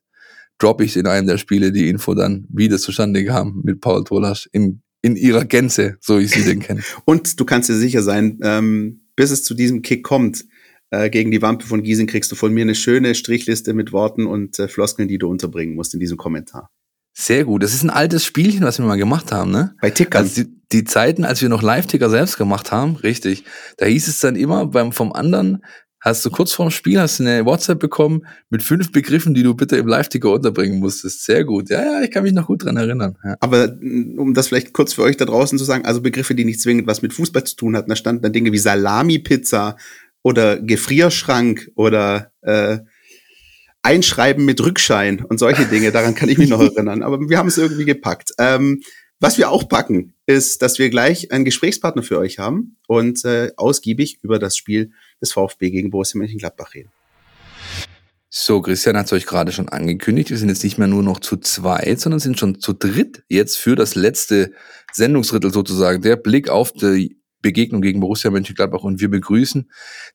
droppe ich in einem der Spiele die Info dann, wie das zustande kam mit Paul Tolasch in, in ihrer Gänze, so ich sie denn kenne. [LAUGHS] Und du kannst dir sicher sein, ähm, bis es zu diesem Kick kommt, äh, gegen die Wampe von Giesing kriegst du von mir eine schöne Strichliste mit Worten und äh, Floskeln, die du unterbringen musst in diesem Kommentar. Sehr gut. Das ist ein altes Spielchen, was wir mal gemacht haben, ne? Bei Tickern. Also die, die Zeiten, als wir noch Live-Ticker selbst gemacht haben, richtig. Da hieß es dann immer beim vom anderen, hast du kurz vorm Spiel hast du eine WhatsApp bekommen mit fünf Begriffen, die du bitte im Live-Ticker unterbringen musstest. Sehr gut. Ja, ja, ich kann mich noch gut dran erinnern. Ja. Aber mm, um das vielleicht kurz für euch da draußen zu sagen, also Begriffe, die nicht zwingend was mit Fußball zu tun hatten, da standen dann Dinge wie Salami-Pizza oder Gefrierschrank oder äh, Einschreiben mit Rückschein und solche Dinge, daran kann ich mich noch [LAUGHS] erinnern. Aber wir haben es irgendwie gepackt. Ähm, was wir auch packen, ist, dass wir gleich einen Gesprächspartner für euch haben und äh, ausgiebig über das Spiel des VfB gegen Borussia Mönchengladbach reden. So, Christian hat es euch gerade schon angekündigt. Wir sind jetzt nicht mehr nur noch zu zweit, sondern sind schon zu dritt jetzt für das letzte Sendungsdrittel sozusagen. Der Blick auf die Begegnung gegen Borussia Mönchengladbach und wir begrüßen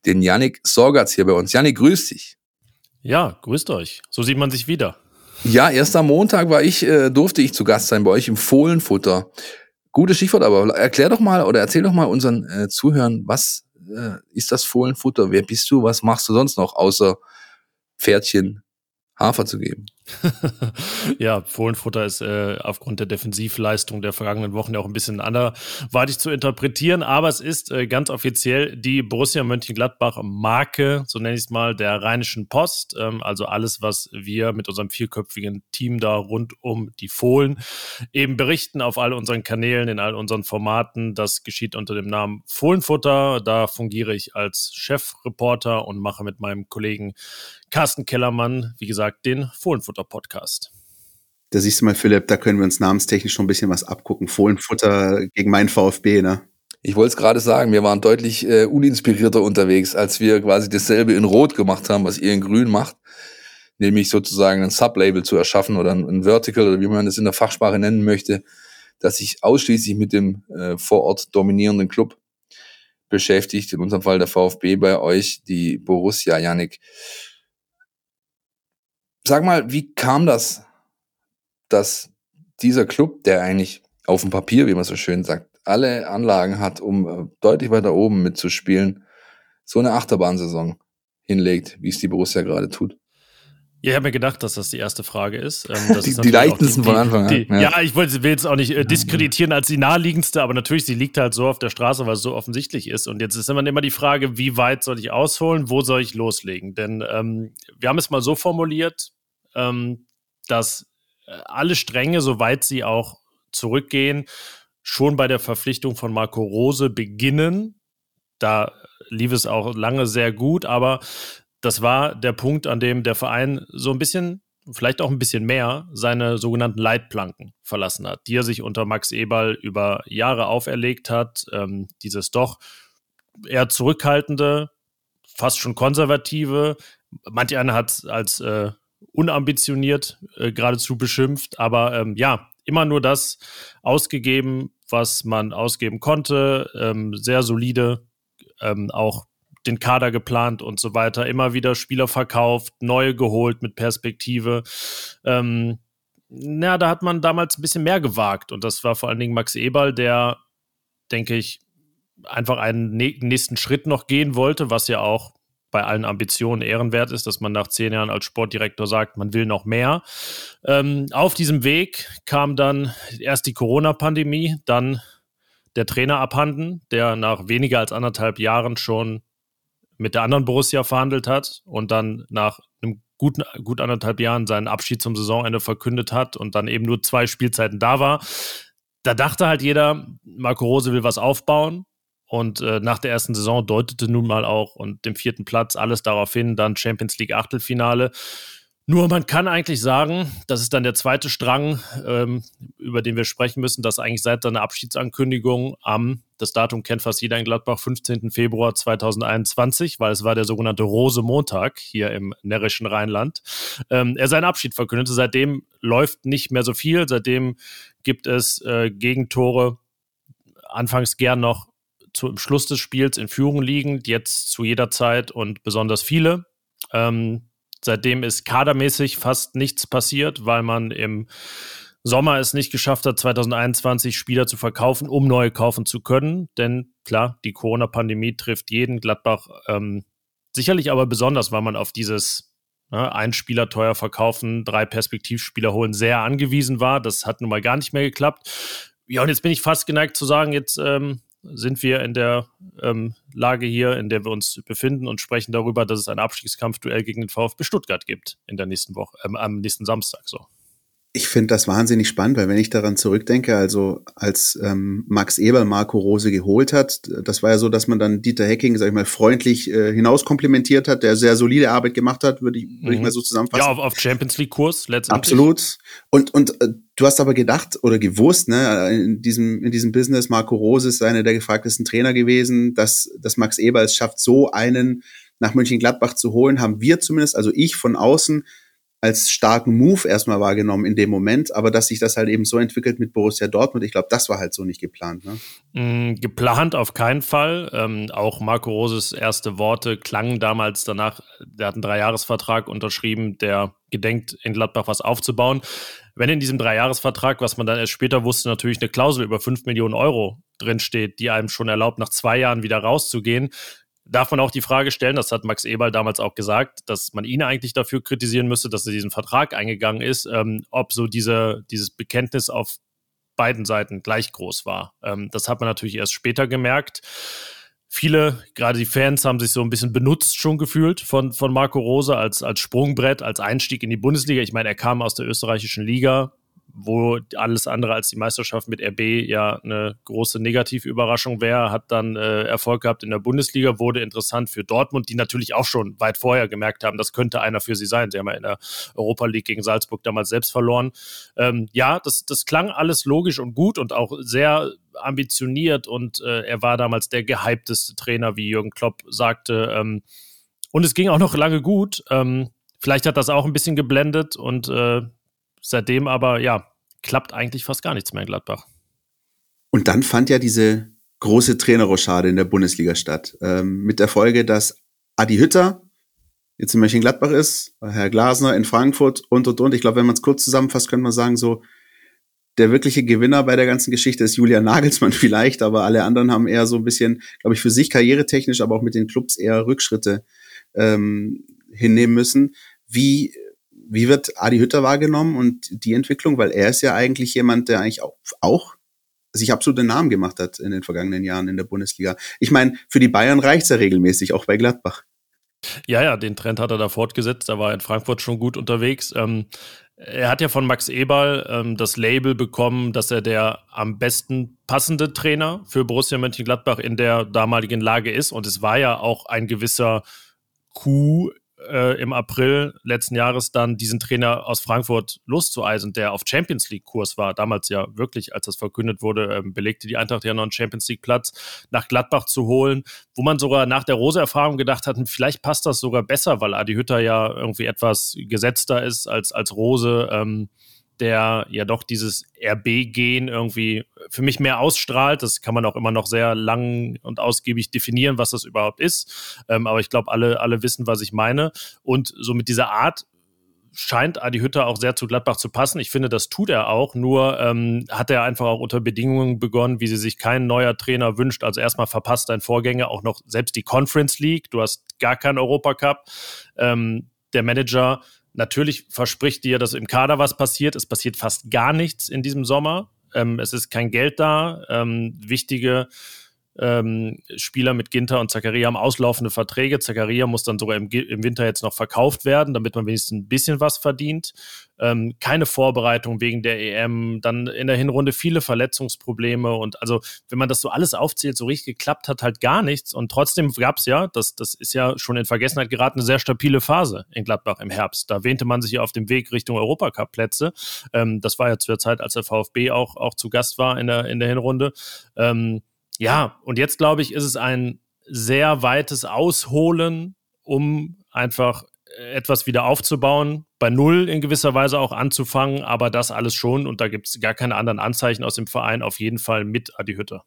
den Yannick Sorgatz hier bei uns. Yannick, grüß dich. Ja, grüßt euch. So sieht man sich wieder. Ja, erst am Montag war ich, äh, durfte ich zu Gast sein bei euch im Fohlenfutter. Gutes Stichwort, aber erklär doch mal oder erzähl doch mal unseren äh, Zuhörern, was äh, ist das Fohlenfutter? Wer bist du? Was machst du sonst noch außer Pferdchen Hafer zu geben? [LAUGHS] ja, Fohlenfutter ist äh, aufgrund der Defensivleistung der vergangenen Wochen ja auch ein bisschen anderweitig zu interpretieren, aber es ist äh, ganz offiziell die Borussia Mönchengladbach-Marke, so nenne ich es mal, der Rheinischen Post. Ähm, also alles, was wir mit unserem vierköpfigen Team da rund um die Fohlen eben berichten auf all unseren Kanälen, in all unseren Formaten. Das geschieht unter dem Namen Fohlenfutter. Da fungiere ich als Chefreporter und mache mit meinem Kollegen Carsten Kellermann, wie gesagt, den Fohlenfutter-Podcast. Da siehst du mal, Philipp, da können wir uns namenstechnisch schon ein bisschen was abgucken. Fohlenfutter gegen meinen VfB, ne? Ich wollte es gerade sagen, wir waren deutlich äh, uninspirierter unterwegs, als wir quasi dasselbe in Rot gemacht haben, was ihr in Grün macht. Nämlich sozusagen ein Sublabel zu erschaffen oder ein, ein Vertical oder wie man es in der Fachsprache nennen möchte, das sich ausschließlich mit dem äh, vor Ort dominierenden Club beschäftigt. In unserem Fall der VfB bei euch, die Borussia, Janik. Sag mal, wie kam das, dass dieser Club, der eigentlich auf dem Papier, wie man so schön sagt, alle Anlagen hat, um äh, deutlich weiter oben mitzuspielen, so eine Achterbahnsaison hinlegt, wie es die Borussia gerade tut? Ja, ich habe mir gedacht, dass das die erste Frage ist. Ähm, [LAUGHS] die, ist die leichtesten von Anfang an. Ja. ja. ich wollte, will jetzt auch nicht äh, diskreditieren als die naheliegendste, aber natürlich, sie liegt halt so auf der Straße, weil es so offensichtlich ist. Und jetzt ist immer, immer die Frage, wie weit soll ich ausholen, wo soll ich loslegen? Denn ähm, wir haben es mal so formuliert, ähm, dass äh, alle Stränge, soweit sie auch zurückgehen, schon bei der Verpflichtung von Marco Rose beginnen. Da lief es auch lange sehr gut, aber das war der Punkt, an dem der Verein so ein bisschen, vielleicht auch ein bisschen mehr, seine sogenannten Leitplanken verlassen hat, die er sich unter Max Eberl über Jahre auferlegt hat. Ähm, dieses doch eher zurückhaltende, fast schon konservative. Manch einer hat es als äh, unambitioniert äh, geradezu beschimpft, aber ähm, ja, immer nur das ausgegeben, was man ausgeben konnte, ähm, sehr solide, ähm, auch den Kader geplant und so weiter, immer wieder Spieler verkauft, neue geholt mit Perspektive. Ähm, na, da hat man damals ein bisschen mehr gewagt und das war vor allen Dingen Max Eberl, der, denke ich, einfach einen nächsten Schritt noch gehen wollte, was ja auch bei allen Ambitionen ehrenwert ist, dass man nach zehn Jahren als Sportdirektor sagt, man will noch mehr. Ähm, auf diesem Weg kam dann erst die Corona-Pandemie, dann der Trainer abhanden, der nach weniger als anderthalb Jahren schon mit der anderen Borussia verhandelt hat und dann nach einem guten, gut anderthalb Jahren seinen Abschied zum Saisonende verkündet hat und dann eben nur zwei Spielzeiten da war. Da dachte halt jeder, Marco Rose will was aufbauen. Und äh, nach der ersten Saison deutete nun mal auch und dem vierten Platz alles darauf hin, dann Champions League Achtelfinale. Nur man kann eigentlich sagen, das ist dann der zweite Strang, ähm, über den wir sprechen müssen, dass eigentlich seit seiner Abschiedsankündigung am, das Datum kennt fast jeder in Gladbach, 15. Februar 2021, weil es war der sogenannte Rose Montag hier im närrischen Rheinland, ähm, er seinen Abschied verkündete. Seitdem läuft nicht mehr so viel, seitdem gibt es äh, Gegentore, anfangs gern noch zum Schluss des Spiels in Führung liegend, jetzt zu jeder Zeit und besonders viele. Ähm, Seitdem ist kadermäßig fast nichts passiert, weil man im Sommer es nicht geschafft hat, 2021 Spieler zu verkaufen, um neue kaufen zu können. Denn klar, die Corona-Pandemie trifft jeden Gladbach ähm, sicherlich aber besonders, weil man auf dieses ne, ein Spieler teuer verkaufen, drei Perspektivspieler holen sehr angewiesen war. Das hat nun mal gar nicht mehr geklappt. Ja, und jetzt bin ich fast geneigt zu sagen, jetzt ähm, sind wir in der ähm, Lage hier, in der wir uns befinden und sprechen darüber, dass es ein Abstiegskampfduell gegen den VfB Stuttgart gibt in der nächsten Woche, ähm, am nächsten Samstag so ich finde das wahnsinnig spannend, weil wenn ich daran zurückdenke, also als ähm, Max Eber Marco Rose geholt hat, das war ja so, dass man dann Dieter Hecking, sag ich mal, freundlich äh, hinauskomplimentiert hat, der sehr solide Arbeit gemacht hat, würde ich, würd mhm. ich mal so zusammenfassen. Ja, auf, auf Champions League Kurs letztendlich. Absolut. Und und äh, du hast aber gedacht oder gewusst, ne, in diesem in diesem Business Marco Rose ist einer der gefragtesten Trainer gewesen, dass dass Max Eber es schafft, so einen nach Mönchengladbach zu holen, haben wir zumindest, also ich von außen als starken Move erstmal wahrgenommen in dem Moment, aber dass sich das halt eben so entwickelt mit Borussia Dortmund, ich glaube, das war halt so nicht geplant. Ne? Mm, geplant auf keinen Fall. Ähm, auch Marco Roses erste Worte klangen damals danach, der hat einen Dreijahresvertrag unterschrieben, der gedenkt, in Gladbach was aufzubauen. Wenn in diesem Dreijahresvertrag, was man dann erst später wusste, natürlich eine Klausel über 5 Millionen Euro drinsteht, die einem schon erlaubt, nach zwei Jahren wieder rauszugehen, darf man auch die Frage stellen, das hat Max Eberl damals auch gesagt, dass man ihn eigentlich dafür kritisieren müsste, dass er diesen Vertrag eingegangen ist, ähm, ob so diese, dieses Bekenntnis auf beiden Seiten gleich groß war. Ähm, das hat man natürlich erst später gemerkt. Viele, gerade die Fans, haben sich so ein bisschen benutzt schon gefühlt von, von Marco Rose als, als Sprungbrett, als Einstieg in die Bundesliga. Ich meine, er kam aus der österreichischen Liga, wo alles andere als die Meisterschaft mit RB ja eine große Negativüberraschung wäre, hat dann äh, Erfolg gehabt in der Bundesliga, wurde interessant für Dortmund, die natürlich auch schon weit vorher gemerkt haben, das könnte einer für sie sein. Sie haben ja in der Europa League gegen Salzburg damals selbst verloren. Ähm, ja, das, das klang alles logisch und gut und auch sehr ambitioniert und äh, er war damals der gehypteste Trainer, wie Jürgen Klopp sagte. Ähm, und es ging auch noch lange gut. Ähm, vielleicht hat das auch ein bisschen geblendet und äh, seitdem aber, ja, klappt eigentlich fast gar nichts mehr in Gladbach. Und dann fand ja diese große Trainerrochade in der Bundesliga statt. Ähm, mit der Folge, dass Adi Hütter jetzt in Mönchengladbach ist, Herr Glasner in Frankfurt und und und. Ich glaube, wenn man es kurz zusammenfasst, könnte man sagen, so der wirkliche Gewinner bei der ganzen Geschichte ist Julian Nagelsmann [LAUGHS] vielleicht, aber alle anderen haben eher so ein bisschen, glaube ich, für sich karrieretechnisch, aber auch mit den Clubs eher Rückschritte ähm, hinnehmen müssen. Wie wie wird Adi Hütter wahrgenommen und die Entwicklung? Weil er ist ja eigentlich jemand, der eigentlich auch, auch sich absolut den Namen gemacht hat in den vergangenen Jahren in der Bundesliga. Ich meine, für die Bayern reicht's ja regelmäßig, auch bei Gladbach. Ja, ja, den Trend hat er da fortgesetzt. Er war in Frankfurt schon gut unterwegs. Ähm, er hat ja von Max Eberl ähm, das Label bekommen, dass er der am besten passende Trainer für Borussia Mönchengladbach in der damaligen Lage ist. Und es war ja auch ein gewisser Coup äh, im April letzten Jahres dann diesen Trainer aus Frankfurt loszueisen, der auf Champions League-Kurs war. Damals ja wirklich, als das verkündet wurde, äh, belegte die Eintracht ja noch einen Champions League-Platz, nach Gladbach zu holen, wo man sogar nach der Rose-Erfahrung gedacht hat, vielleicht passt das sogar besser, weil Adi Hütter ja irgendwie etwas gesetzter ist als, als Rose. Ähm, der ja doch dieses RB-Gen irgendwie für mich mehr ausstrahlt. Das kann man auch immer noch sehr lang und ausgiebig definieren, was das überhaupt ist. Ähm, aber ich glaube, alle, alle wissen, was ich meine. Und so mit dieser Art scheint Adi Hütter auch sehr zu Gladbach zu passen. Ich finde, das tut er auch. Nur ähm, hat er einfach auch unter Bedingungen begonnen, wie sie sich kein neuer Trainer wünscht. Also erstmal verpasst dein Vorgänger auch noch selbst die Conference League. Du hast gar keinen Europacup. Ähm, der Manager Natürlich verspricht dir, dass im Kader was passiert. Es passiert fast gar nichts in diesem Sommer. Ähm, es ist kein Geld da. Ähm, wichtige ähm, Spieler mit Ginter und Zakaria haben auslaufende Verträge. Zakaria muss dann sogar im, im, Winter jetzt noch verkauft werden, damit man wenigstens ein bisschen was verdient. Ähm, keine Vorbereitung wegen der EM, dann in der Hinrunde viele Verletzungsprobleme und also, wenn man das so alles aufzählt, so richtig geklappt hat halt gar nichts und trotzdem gab es ja, das, das ist ja schon in Vergessenheit geraten, eine sehr stabile Phase in Gladbach im Herbst. Da wähnte man sich ja auf dem Weg Richtung Europacup-Plätze. Ähm, das war ja zur Zeit, als der VfB auch, auch zu Gast war in der, in der Hinrunde. Ähm, ja, und jetzt glaube ich, ist es ein sehr weites Ausholen, um einfach etwas wieder aufzubauen, bei Null in gewisser Weise auch anzufangen, aber das alles schon und da gibt es gar keine anderen Anzeichen aus dem Verein, auf jeden Fall mit Adi Hütter.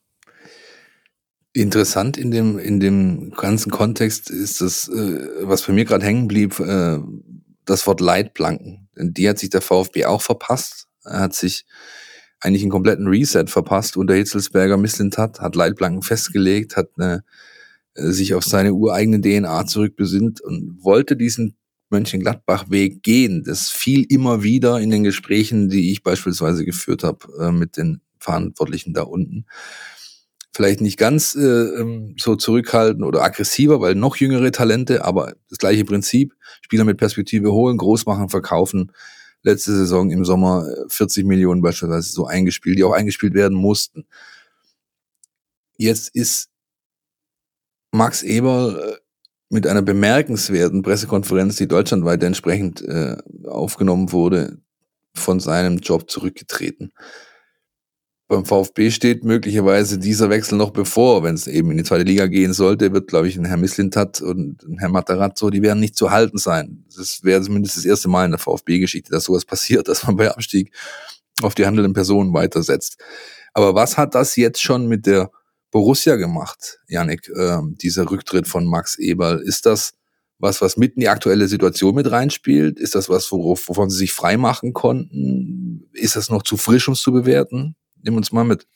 Interessant in dem, in dem ganzen Kontext ist das, äh, was bei mir gerade hängen blieb, äh, das Wort Leitplanken. Denn die hat sich der VfB auch verpasst. Er hat sich eigentlich einen kompletten Reset verpasst unter Hitzelsberger Misslintat, hat Leitplanken festgelegt, hat eine, äh, sich auf seine ureigene DNA zurückbesinnt und wollte diesen Mönchengladbach-Weg gehen. Das fiel immer wieder in den Gesprächen, die ich beispielsweise geführt habe äh, mit den Verantwortlichen da unten. Vielleicht nicht ganz äh, ähm, so zurückhaltend oder aggressiver, weil noch jüngere Talente, aber das gleiche Prinzip. Spieler mit Perspektive holen, groß machen, verkaufen letzte Saison im Sommer 40 äh, Millionen beispielsweise so eingespielt, die auch eingespielt werden mussten. Jetzt ist Max Eber äh, mit einer bemerkenswerten Pressekonferenz, die deutschlandweit entsprechend äh, aufgenommen wurde, von seinem Job zurückgetreten beim VfB steht möglicherweise dieser Wechsel noch bevor, wenn es eben in die zweite Liga gehen sollte, wird, glaube ich, ein Herr Misslintat und ein Herr Matarazzo, die werden nicht zu halten sein. Das wäre zumindest das erste Mal in der VfB-Geschichte, dass sowas passiert, [LAUGHS] dass man bei Abstieg auf die handelnden Personen weitersetzt. Aber was hat das jetzt schon mit der Borussia gemacht, Janik, äh, dieser Rücktritt von Max Eberl? Ist das was, was mitten in die aktuelle Situation mit reinspielt? Ist das was, worauf, wovon sie sich freimachen konnten? Ist das noch zu frisch, um es zu bewerten? Nimm uns mal mit.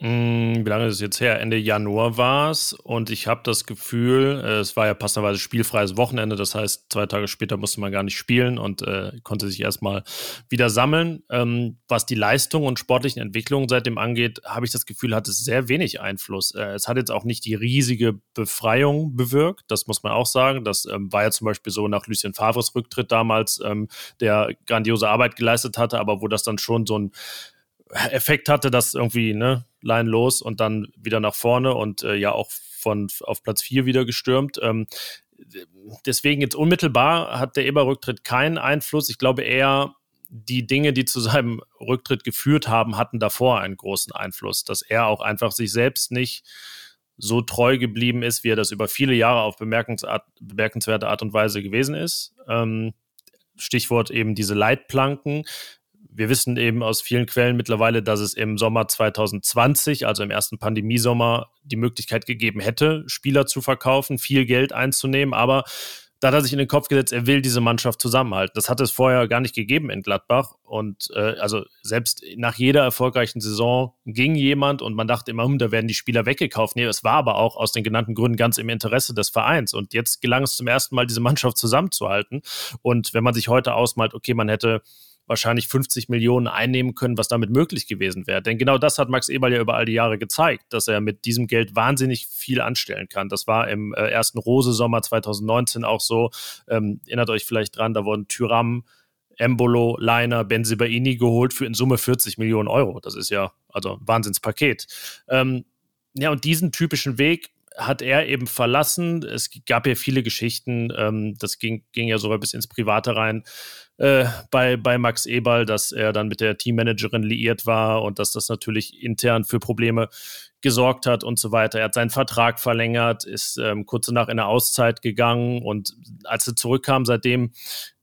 Mm, wie lange ist es jetzt her? Ende Januar war es und ich habe das Gefühl, äh, es war ja passenderweise spielfreies Wochenende, das heißt, zwei Tage später musste man gar nicht spielen und äh, konnte sich erstmal wieder sammeln. Ähm, was die Leistung und sportlichen Entwicklungen seitdem angeht, habe ich das Gefühl, hat es sehr wenig Einfluss. Äh, es hat jetzt auch nicht die riesige Befreiung bewirkt, das muss man auch sagen. Das ähm, war ja zum Beispiel so nach Lucien Favres Rücktritt damals, ähm, der grandiose Arbeit geleistet hatte, aber wo das dann schon so ein Effekt hatte, dass irgendwie, ne, Line los und dann wieder nach vorne und äh, ja auch von auf Platz 4 wieder gestürmt. Ähm, deswegen jetzt unmittelbar hat der Eber-Rücktritt keinen Einfluss. Ich glaube eher, die Dinge, die zu seinem Rücktritt geführt haben, hatten davor einen großen Einfluss, dass er auch einfach sich selbst nicht so treu geblieben ist, wie er das über viele Jahre auf bemerkenswerte Art und Weise gewesen ist. Ähm, Stichwort eben diese Leitplanken wir wissen eben aus vielen Quellen mittlerweile, dass es im Sommer 2020, also im ersten Pandemiesommer, die Möglichkeit gegeben hätte, Spieler zu verkaufen, viel Geld einzunehmen. Aber da hat er sich in den Kopf gesetzt, er will diese Mannschaft zusammenhalten. Das hat es vorher gar nicht gegeben in Gladbach. Und äh, also selbst nach jeder erfolgreichen Saison ging jemand und man dachte immer, hm, da werden die Spieler weggekauft. Nee, es war aber auch aus den genannten Gründen ganz im Interesse des Vereins. Und jetzt gelang es zum ersten Mal, diese Mannschaft zusammenzuhalten. Und wenn man sich heute ausmalt, okay, man hätte wahrscheinlich 50 Millionen einnehmen können, was damit möglich gewesen wäre. Denn genau das hat Max Eberl ja über all die Jahre gezeigt, dass er mit diesem Geld wahnsinnig viel anstellen kann. Das war im äh, ersten Rose-Sommer 2019 auch so. Ähm, erinnert euch vielleicht dran, da wurden Tyram, Embolo, Leiner, Benzibaini geholt für in Summe 40 Millionen Euro. Das ist ja also ein Wahnsinnspaket. Ähm, ja, und diesen typischen Weg hat er eben verlassen. Es gab ja viele Geschichten, ähm, das ging, ging ja sogar bis ins Private rein, äh, bei, bei Max Eberl, dass er dann mit der Teammanagerin liiert war und dass das natürlich intern für Probleme gesorgt hat und so weiter. Er hat seinen Vertrag verlängert, ist ähm, kurz danach in eine Auszeit gegangen und als er zurückkam, seitdem,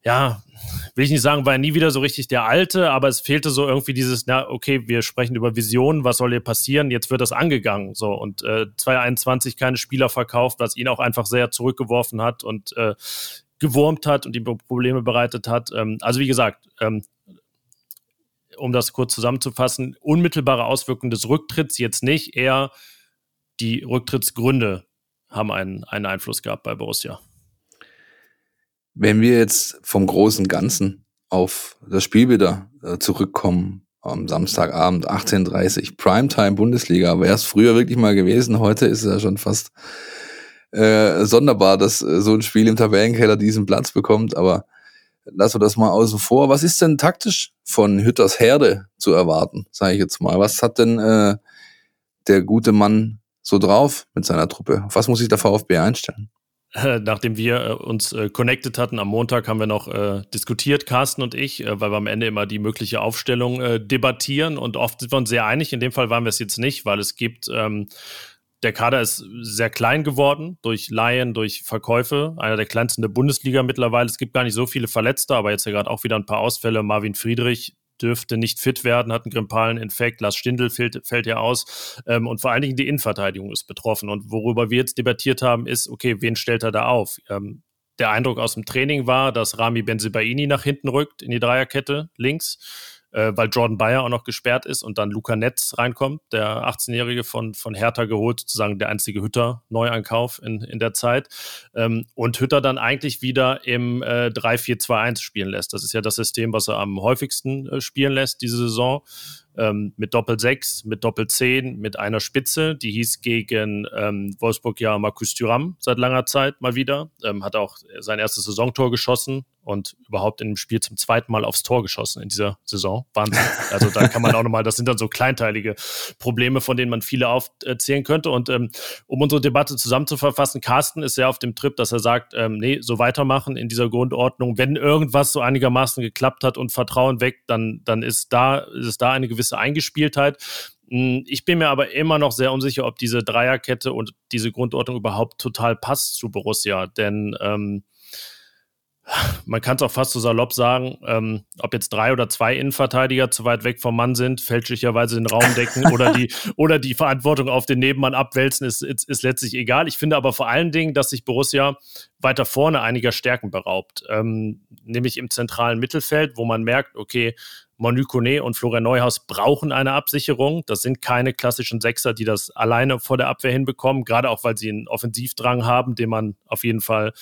ja, will ich nicht sagen, war er nie wieder so richtig der Alte, aber es fehlte so irgendwie dieses, na, okay, wir sprechen über Visionen, was soll hier passieren? Jetzt wird das angegangen, so und äh, 2021 keine Spieler verkauft, was ihn auch einfach sehr zurückgeworfen hat und äh, gewurmt hat und ihm Probleme bereitet hat. Ähm, also wie gesagt, ähm, um das kurz zusammenzufassen, unmittelbare Auswirkungen des Rücktritts jetzt nicht, eher die Rücktrittsgründe haben einen, einen Einfluss gehabt bei Borussia. Wenn wir jetzt vom großen Ganzen auf das Spiel wieder äh, zurückkommen, am Samstagabend 18.30 Primetime Bundesliga, wäre es früher wirklich mal gewesen, heute ist es ja schon fast äh, sonderbar, dass äh, so ein Spiel im Tabellenkeller diesen Platz bekommt, aber lassen wir das mal außen vor. Was ist denn taktisch von Hütters Herde zu erwarten, sage ich jetzt mal? Was hat denn äh, der gute Mann so drauf mit seiner Truppe? Auf was muss sich der VfB einstellen? Nachdem wir äh, uns äh, connected hatten am Montag, haben wir noch äh, diskutiert, Carsten und ich, äh, weil wir am Ende immer die mögliche Aufstellung äh, debattieren und oft sind wir uns sehr einig. In dem Fall waren wir es jetzt nicht, weil es gibt ähm, der Kader ist sehr klein geworden durch Laien, durch Verkäufe. Einer der kleinsten der Bundesliga mittlerweile. Es gibt gar nicht so viele Verletzte, aber jetzt ja gerade auch wieder ein paar Ausfälle. Marvin Friedrich dürfte nicht fit werden, hat einen grippalen Infekt. Lars Stindl fällt, fällt ja aus. Ähm, und vor allen Dingen die Innenverteidigung ist betroffen. Und worüber wir jetzt debattiert haben, ist, okay, wen stellt er da auf? Ähm, der Eindruck aus dem Training war, dass Rami Benzibaini nach hinten rückt in die Dreierkette links äh, weil Jordan Bayer auch noch gesperrt ist und dann Luca Netz reinkommt, der 18-Jährige von, von Hertha geholt, sozusagen der einzige Hütter-Neuankauf in, in der Zeit. Ähm, und Hütter dann eigentlich wieder im äh, 3-4-2-1 spielen lässt. Das ist ja das System, was er am häufigsten äh, spielen lässt diese Saison ähm, mit Doppel 6, mit Doppel 10, mit einer Spitze. Die hieß gegen ähm, Wolfsburg ja Marcus Thuram seit langer Zeit mal wieder. Ähm, hat auch sein erstes Saisontor geschossen und überhaupt in dem Spiel zum zweiten Mal aufs Tor geschossen in dieser Saison. Wahnsinn. Also da kann man auch nochmal, das sind dann so kleinteilige Probleme, von denen man viele aufzählen könnte. Und ähm, um unsere Debatte zusammenzuverfassen, Carsten ist sehr auf dem Trip, dass er sagt, ähm, nee, so weitermachen in dieser Grundordnung. Wenn irgendwas so einigermaßen geklappt hat und Vertrauen weg, dann, dann ist da, ist da eine gewisse Eingespieltheit. Hm, ich bin mir aber immer noch sehr unsicher, ob diese Dreierkette und diese Grundordnung überhaupt total passt zu Borussia. Denn ähm, man kann es auch fast so salopp sagen, ähm, ob jetzt drei oder zwei Innenverteidiger zu weit weg vom Mann sind, fälschlicherweise den Raum decken [LAUGHS] oder die, oder die Verantwortung auf den Nebenmann abwälzen, ist, ist, ist letztlich egal. Ich finde aber vor allen Dingen, dass sich Borussia weiter vorne einiger Stärken beraubt, ähm, nämlich im zentralen Mittelfeld, wo man merkt, okay, Manu Kone und Florian Neuhaus brauchen eine Absicherung. Das sind keine klassischen Sechser, die das alleine vor der Abwehr hinbekommen, gerade auch, weil sie einen Offensivdrang haben, den man auf jeden Fall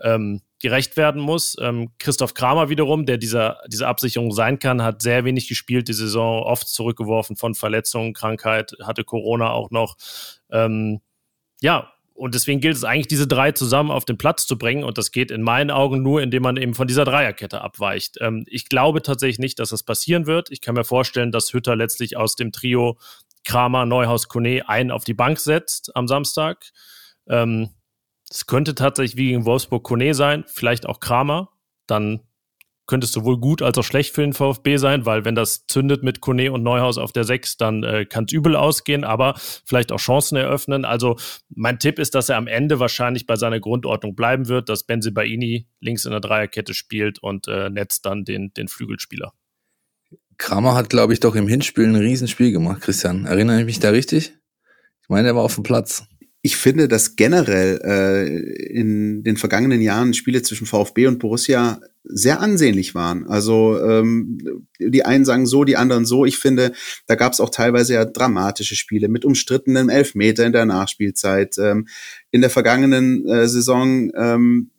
ähm, gerecht werden muss. Ähm, Christoph Kramer wiederum, der dieser, diese Absicherung sein kann, hat sehr wenig gespielt, die Saison oft zurückgeworfen von Verletzungen, Krankheit, hatte Corona auch noch. Ähm, ja, und deswegen gilt es eigentlich, diese drei zusammen auf den Platz zu bringen. Und das geht in meinen Augen nur, indem man eben von dieser Dreierkette abweicht. Ähm, ich glaube tatsächlich nicht, dass das passieren wird. Ich kann mir vorstellen, dass Hütter letztlich aus dem Trio Kramer, Neuhaus, Kone einen auf die Bank setzt am Samstag. Ähm, es könnte tatsächlich wie gegen Wolfsburg Kone sein, vielleicht auch Kramer. Dann könnte es sowohl gut als auch schlecht für den VfB sein, weil wenn das zündet mit Kone und Neuhaus auf der 6, dann äh, kann es übel ausgehen, aber vielleicht auch Chancen eröffnen. Also mein Tipp ist, dass er am Ende wahrscheinlich bei seiner Grundordnung bleiben wird, dass Benzibaini links in der Dreierkette spielt und äh, Netz dann den, den Flügelspieler. Kramer hat, glaube ich, doch im Hinspiel ein Riesenspiel gemacht, Christian. Erinnere ich mich da richtig? Ich meine, er war auf dem Platz. Ich finde, dass generell äh, in den vergangenen Jahren Spiele zwischen VfB und Borussia sehr ansehnlich waren. Also ähm, die einen sagen so, die anderen so. Ich finde, da gab es auch teilweise ja dramatische Spiele mit umstrittenem Elfmeter in der Nachspielzeit. Ähm, in der vergangenen äh, Saison, ähm,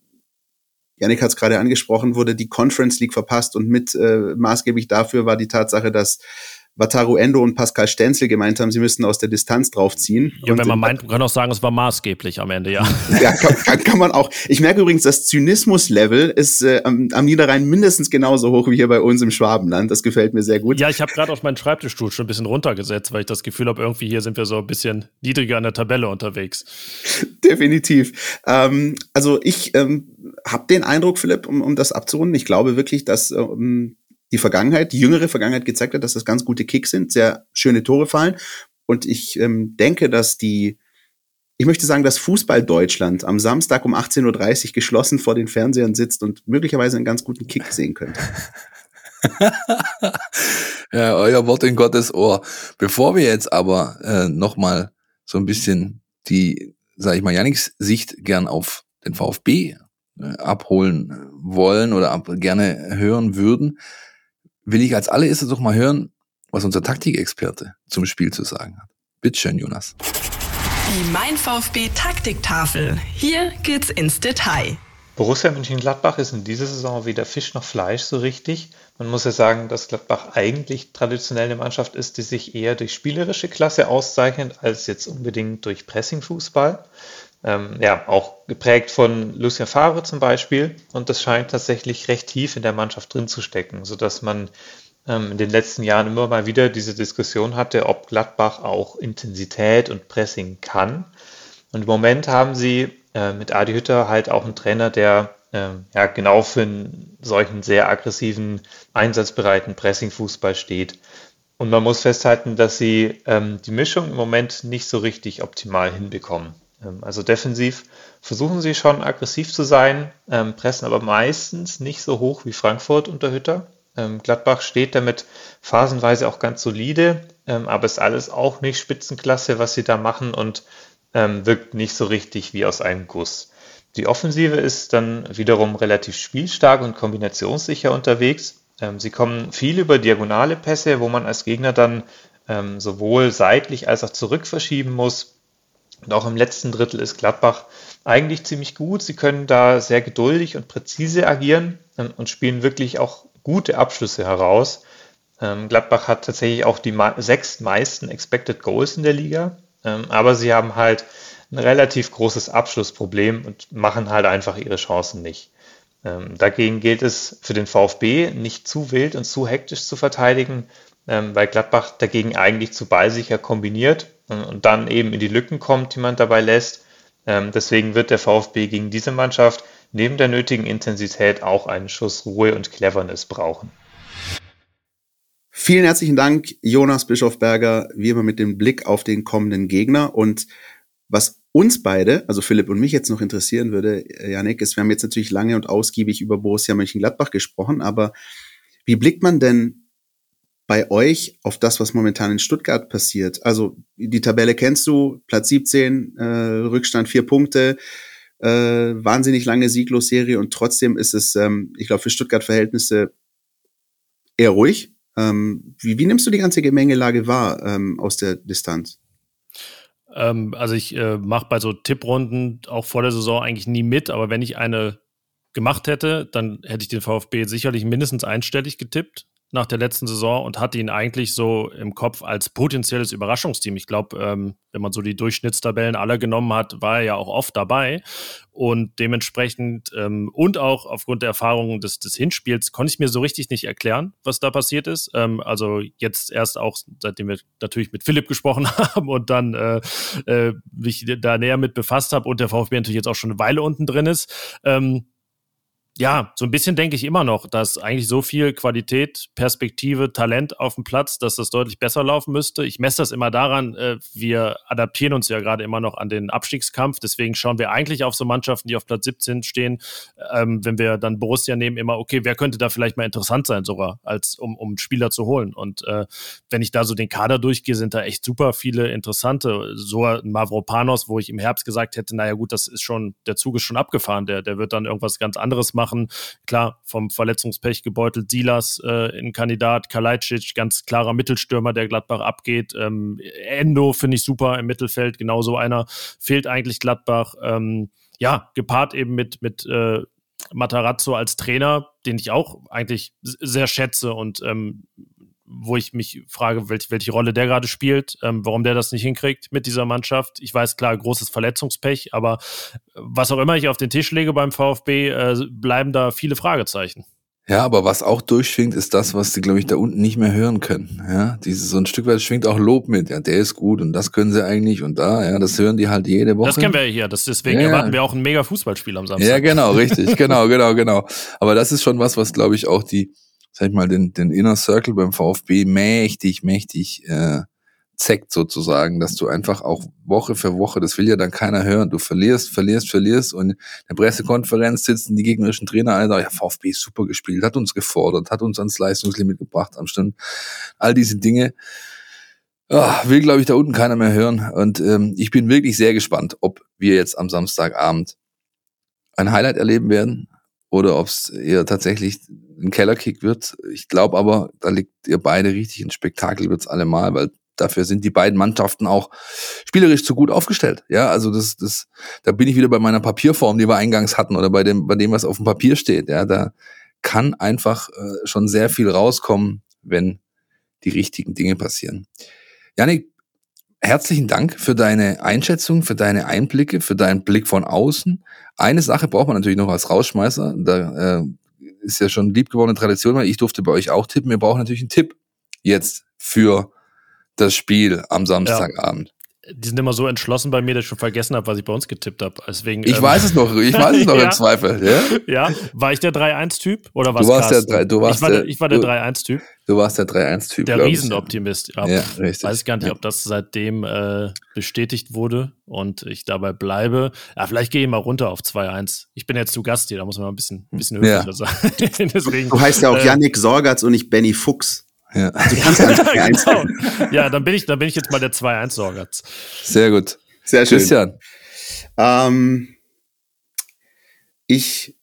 Janik hat es gerade angesprochen, wurde die Conference League verpasst und mit äh, maßgeblich dafür war die Tatsache, dass Wataru Endo und Pascal Stenzel gemeint haben, sie müssten aus der Distanz draufziehen. Ja, und wenn man meint, man kann auch sagen, es war maßgeblich am Ende, ja. ja, kann, kann, kann man auch. Ich merke übrigens, das Zynismus-Level ist äh, am, am Niederrhein mindestens genauso hoch wie hier bei uns im Schwabenland. Das gefällt mir sehr gut. Ja, ich habe gerade auf meinen Schreibtischstuhl schon ein bisschen runtergesetzt, weil ich das Gefühl habe, irgendwie hier sind wir so ein bisschen niedriger an der Tabelle unterwegs. Definitiv. Ähm, also ich ähm, habe den Eindruck, Philipp, um, um das abzurunden, ich glaube wirklich, dass ähm, die Vergangenheit, die jüngere Vergangenheit gezeigt hat, dass das ganz gute Kicks sind, sehr schöne Tore fallen. Und ich ähm, denke, dass die, ich möchte sagen, dass Fußball Deutschland am Samstag um 18.30 Uhr geschlossen vor den Fernsehern sitzt und möglicherweise einen ganz guten Kick sehen könnte. [LAUGHS] ja, euer Wort in Gottes Ohr. Bevor wir jetzt aber äh, nochmal so ein bisschen die, sag ich mal, Janiks Sicht gern auf den VfB äh, abholen wollen oder ab, gerne hören würden, will ich als allererstes doch mal hören, was unser Taktikexperte zum Spiel zu sagen hat. Bitteschön, Jonas. Die Mein VfB Taktiktafel. Hier geht's ins Detail. Borussia Mönchengladbach ist in dieser Saison weder Fisch noch Fleisch so richtig. Man muss ja sagen, dass Gladbach eigentlich traditionell eine Mannschaft ist, die sich eher durch spielerische Klasse auszeichnet, als jetzt unbedingt durch Pressingfußball. Ähm, ja, auch geprägt von Lucien Favre zum Beispiel. Und das scheint tatsächlich recht tief in der Mannschaft drin zu stecken, sodass man ähm, in den letzten Jahren immer mal wieder diese Diskussion hatte, ob Gladbach auch Intensität und Pressing kann. Und im Moment haben sie äh, mit Adi Hütter halt auch einen Trainer, der äh, ja genau für einen solchen sehr aggressiven, einsatzbereiten Pressing-Fußball steht. Und man muss festhalten, dass sie ähm, die Mischung im Moment nicht so richtig optimal hinbekommen. Ähm, also defensiv versuchen sie schon aggressiv zu sein, ähm, pressen aber meistens nicht so hoch wie Frankfurt unter Hütter. Ähm, Gladbach steht damit phasenweise auch ganz solide, aber ist alles auch nicht Spitzenklasse, was sie da machen und wirkt nicht so richtig wie aus einem Guss. Die Offensive ist dann wiederum relativ spielstark und kombinationssicher unterwegs. sie kommen viel über diagonale Pässe, wo man als Gegner dann sowohl seitlich als auch zurück verschieben muss. Und auch im letzten Drittel ist Gladbach eigentlich ziemlich gut. Sie können da sehr geduldig und präzise agieren ähm, und spielen wirklich auch gute Abschlüsse heraus. Ähm, Gladbach hat tatsächlich auch die sechs meisten Expected Goals in der Liga, ähm, aber sie haben halt ein relativ großes Abschlussproblem und machen halt einfach ihre Chancen nicht. dagegen gilt es für den VfB nicht zu wild und zu hektisch zu verteidigen, weil Gladbach dagegen eigentlich zu ballsicher kombiniert und dann eben in die Lücken kommt, die man dabei lässt. Ähm, deswegen wird der VfB gegen diese Mannschaft neben der nötigen Intensität auch einen Schuss Ruhe und Cleverness brauchen. Vielen herzlichen Dank, Jonas Bischofberger, wie immer mit dem Blick auf den kommenden Gegner. Und was uns beide, also Philipp und mich jetzt noch interessieren würde, Janik, ist, wir haben jetzt natürlich lange und ausgiebig über Borussia Mönchengladbach gesprochen, aber wie blickt man denn bei euch auf das, was momentan in Stuttgart passiert? Also die Tabelle kennst du, Platz 17, äh, Rückstand vier Punkte, äh, wahnsinnig lange Sieglosserie und trotzdem ist es, ähm, ich glaube, für Stuttgart-Verhältnisse eher ruhig. Ähm, wie, wie nimmst du die ganze Gemengelage wahr ähm, aus der Distanz? Ähm, also ich äh, mache bei so Tipprunden auch vor der Saison eigentlich nie mit, aber wenn ich eine gemacht hätte, dann hätte ich den VfB sicherlich mindestens einstellig getippt nach der letzten Saison und hatte ihn eigentlich so im Kopf als potenzielles Überraschungsteam. Ich glaube, ähm, wenn man so die Durchschnittstabellen aller genommen hat, war er ja auch oft dabei. Und dementsprechend ähm, und auch aufgrund der Erfahrungen des, des Hinspiels konnte ich mir so richtig nicht erklären, was da passiert ist. Ähm, also jetzt erst auch, seitdem wir natürlich mit Philipp gesprochen [LAUGHS] haben und dann äh, äh, mich da näher mit befasst habe und der VfB natürlich jetzt auch schon eine Weile unten drin ist. Ähm, ja, so ein bisschen denke ich immer noch, dass eigentlich so viel Qualität, Perspektive, Talent auf dem Platz, dass das deutlich besser laufen müsste. Ich messe das immer daran, äh, wir adaptieren uns ja gerade immer noch an den Abstiegskampf. Deswegen schauen wir eigentlich auf so Mannschaften, die auf Platz 17 stehen, ähm, wenn wir dann Borussia nehmen, immer, okay, wer könnte da vielleicht mal interessant sein sogar, als um, um Spieler zu holen. Und äh, wenn ich da so den Kader durchgehe, sind da echt super viele interessante. So Mavropanos, wo ich im Herbst gesagt hätte, naja gut, das ist schon, der Zug ist schon abgefahren, der, der wird dann irgendwas ganz anderes machen machen. Klar, vom Verletzungspech gebeutelt Silas, äh, ein Kandidat, Kalajdzic, ganz klarer Mittelstürmer, der Gladbach abgeht. Ähm, Endo finde ich super im Mittelfeld, genauso einer fehlt eigentlich Gladbach. Ähm, ja, gepaart eben mit, mit äh, Matarazzo als Trainer, den ich auch eigentlich sehr schätze und ähm, wo ich mich frage, welche, welche Rolle der gerade spielt, ähm, warum der das nicht hinkriegt mit dieser Mannschaft. Ich weiß klar, großes Verletzungspech, aber was auch immer ich auf den Tisch lege beim VfB, äh, bleiben da viele Fragezeichen. Ja, aber was auch durchschwingt, ist das, was sie, glaube ich, da unten nicht mehr hören können. Ja, dieses so ein Stück weit schwingt auch Lob mit. Ja, der ist gut und das können sie eigentlich und da, ja, das hören die halt jede Woche. Das kennen wir ja hier. Das, deswegen ja, erwarten wir auch ein mega Fußballspiel am Samstag. Ja, genau, richtig, genau, genau, genau. Aber das ist schon was, was, glaube ich, auch die, sag ich mal, den, den Inner Circle beim VfB mächtig, mächtig äh, zeckt sozusagen, dass du einfach auch Woche für Woche, das will ja dann keiner hören, du verlierst, verlierst, verlierst und in der Pressekonferenz sitzen die gegnerischen Trainer alle da, ja, VfB super gespielt, hat uns gefordert, hat uns ans Leistungslimit gebracht am Stund. All diese Dinge oh, will, glaube ich, da unten keiner mehr hören und ähm, ich bin wirklich sehr gespannt, ob wir jetzt am Samstagabend ein Highlight erleben werden oder ob es eher tatsächlich ein Kellerkick wird. Ich glaube aber, da liegt ihr beide richtig ein Spektakel wird's allemal, weil dafür sind die beiden Mannschaften auch spielerisch zu gut aufgestellt. Ja, also das, das, da bin ich wieder bei meiner Papierform, die wir eingangs hatten oder bei dem, bei dem, was auf dem Papier steht. Ja, da kann einfach äh, schon sehr viel rauskommen, wenn die richtigen Dinge passieren. Janik, herzlichen Dank für deine Einschätzung, für deine Einblicke, für deinen Blick von außen. Eine Sache braucht man natürlich noch als Rausschmeißer. Da äh, ist ja schon liebgewordene Tradition, weil ich durfte bei euch auch tippen. Wir brauchen natürlich einen Tipp jetzt für das Spiel am Samstagabend. Ja die sind immer so entschlossen bei mir, dass ich schon vergessen habe, was ich bei uns getippt habe. Deswegen, ich ähm, weiß es noch, ich weiß es noch [LAUGHS] ja. im Zweifel. Ja? [LAUGHS] ja, war ich der 3-1-Typ oder was? Du warst der 3, du warst ich war der, ich war der 3-1-Typ. Du warst der 3-1-Typ. Der Riesenoptimist. Ja, ja richtig. Weiß gar nicht, ob das seitdem äh, bestätigt wurde und ich dabei bleibe. Ja, vielleicht gehe ich mal runter auf 2-1. Ich bin jetzt zu Gast hier, da muss man mal ein bisschen, ein bisschen höflicher ja. sein. [LAUGHS] Deswegen, du heißt ja auch äh, Yannick Sorgatz und nicht Benny Fuchs. Ja. Kannst [LAUGHS] ja, genau. [LAUGHS] ja, dann bin ich, dann bin ich jetzt mal der 2-1-Sorger. Sehr gut. Sehr schön. Christian. Ähm, ich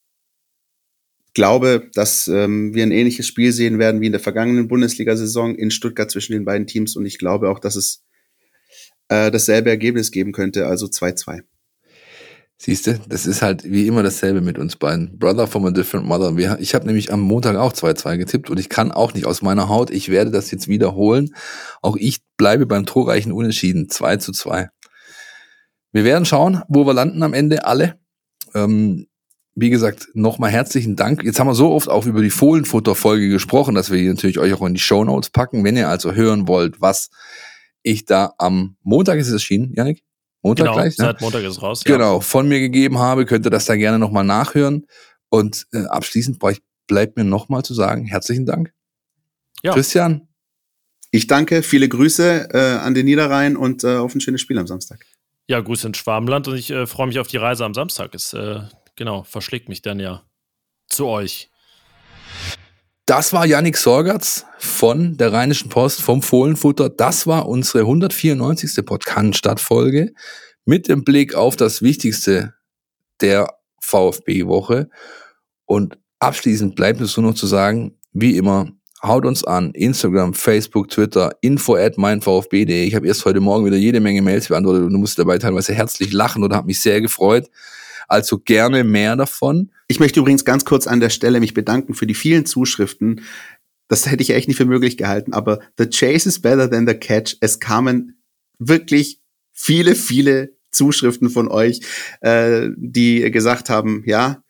glaube, dass ähm, wir ein ähnliches Spiel sehen werden wie in der vergangenen Bundesliga-Saison in Stuttgart zwischen den beiden Teams und ich glaube auch, dass es äh, dasselbe Ergebnis geben könnte, also 2-2. Siehst du, das ist halt wie immer dasselbe mit uns beiden. Brother from a different mother. Ich habe nämlich am Montag auch 2-2 getippt und ich kann auch nicht aus meiner Haut. Ich werde das jetzt wiederholen. Auch ich bleibe beim torreichen Unentschieden. 2 zu 2. Wir werden schauen, wo wir landen am Ende, alle. Ähm, wie gesagt, nochmal herzlichen Dank. Jetzt haben wir so oft auch über die Fohlenfutter-Folge gesprochen, dass wir die natürlich euch auch in die Show Notes packen. Wenn ihr also hören wollt, was ich da am Montag ist es erschienen, Janik? Montag genau, gleich, ne? seit Montag ist raus. Genau, ja. von mir gegeben habe, könnt ihr das da gerne nochmal nachhören. Und äh, abschließend bleibt mir nochmal zu sagen, herzlichen Dank. Ja. Christian. Ich danke, viele Grüße äh, an den Niederrhein und äh, auf ein schönes Spiel am Samstag. Ja, Grüße ins Schwabenland und ich äh, freue mich auf die Reise am Samstag. Es äh, genau, verschlägt mich dann ja zu euch. Das war Yannick Sorgatz von der Rheinischen Post vom Fohlenfutter. Das war unsere 194. Podcast-Stadtfolge mit dem Blick auf das Wichtigste der VfB-Woche. Und abschließend bleibt es nur noch zu sagen, wie immer, haut uns an. Instagram, Facebook, Twitter, info at meinvfb.de. Ich habe erst heute Morgen wieder jede Menge Mails beantwortet und du musst dabei teilweise herzlich lachen oder habe mich sehr gefreut. Also gerne mehr davon. Ich möchte übrigens ganz kurz an der Stelle mich bedanken für die vielen Zuschriften. Das hätte ich echt nicht für möglich gehalten, aber the chase is better than the catch. Es kamen wirklich viele, viele Zuschriften von euch, äh, die gesagt haben, ja,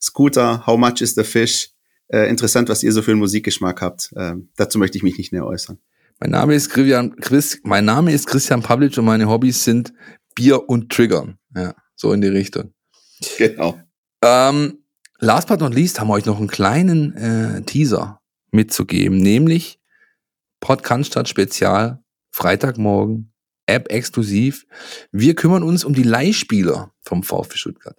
Scooter, how much is the fish? Äh, interessant, was ihr so für einen Musikgeschmack habt. Äh, dazu möchte ich mich nicht näher äußern. Mein Name ist Christian, Chris, mein Name ist Christian Pavlic und meine Hobbys sind Bier und Triggern. Ja, so in die Richtung. [LAUGHS] Genau. Ähm, last but not least haben wir euch noch einen kleinen äh, Teaser mitzugeben, nämlich Podcast Spezial, Freitagmorgen, App exklusiv. Wir kümmern uns um die Leihspieler vom VfB Stuttgart.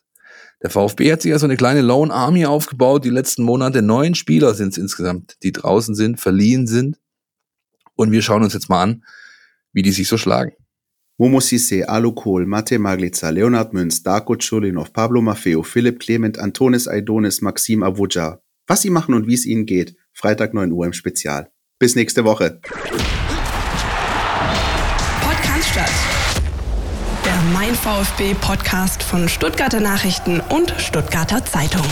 Der VfB hat sich ja so eine kleine Lone Army aufgebaut, die letzten Monate. Neun Spieler sind es insgesamt, die draußen sind, verliehen sind. Und wir schauen uns jetzt mal an, wie die sich so schlagen. Momo Sisse, Alu Kohl, Mate Maglica, Leonhard Münz, Darko Chulinov, Pablo Maffeo, Philipp Clement, Antonis Aidonis, Maxim Avuja. Was sie machen und wie es ihnen geht. Freitag 9 Uhr im Spezial. Bis nächste Woche. Podcast statt. Der Mein VfB Podcast von Stuttgarter Nachrichten und Stuttgarter Zeitung.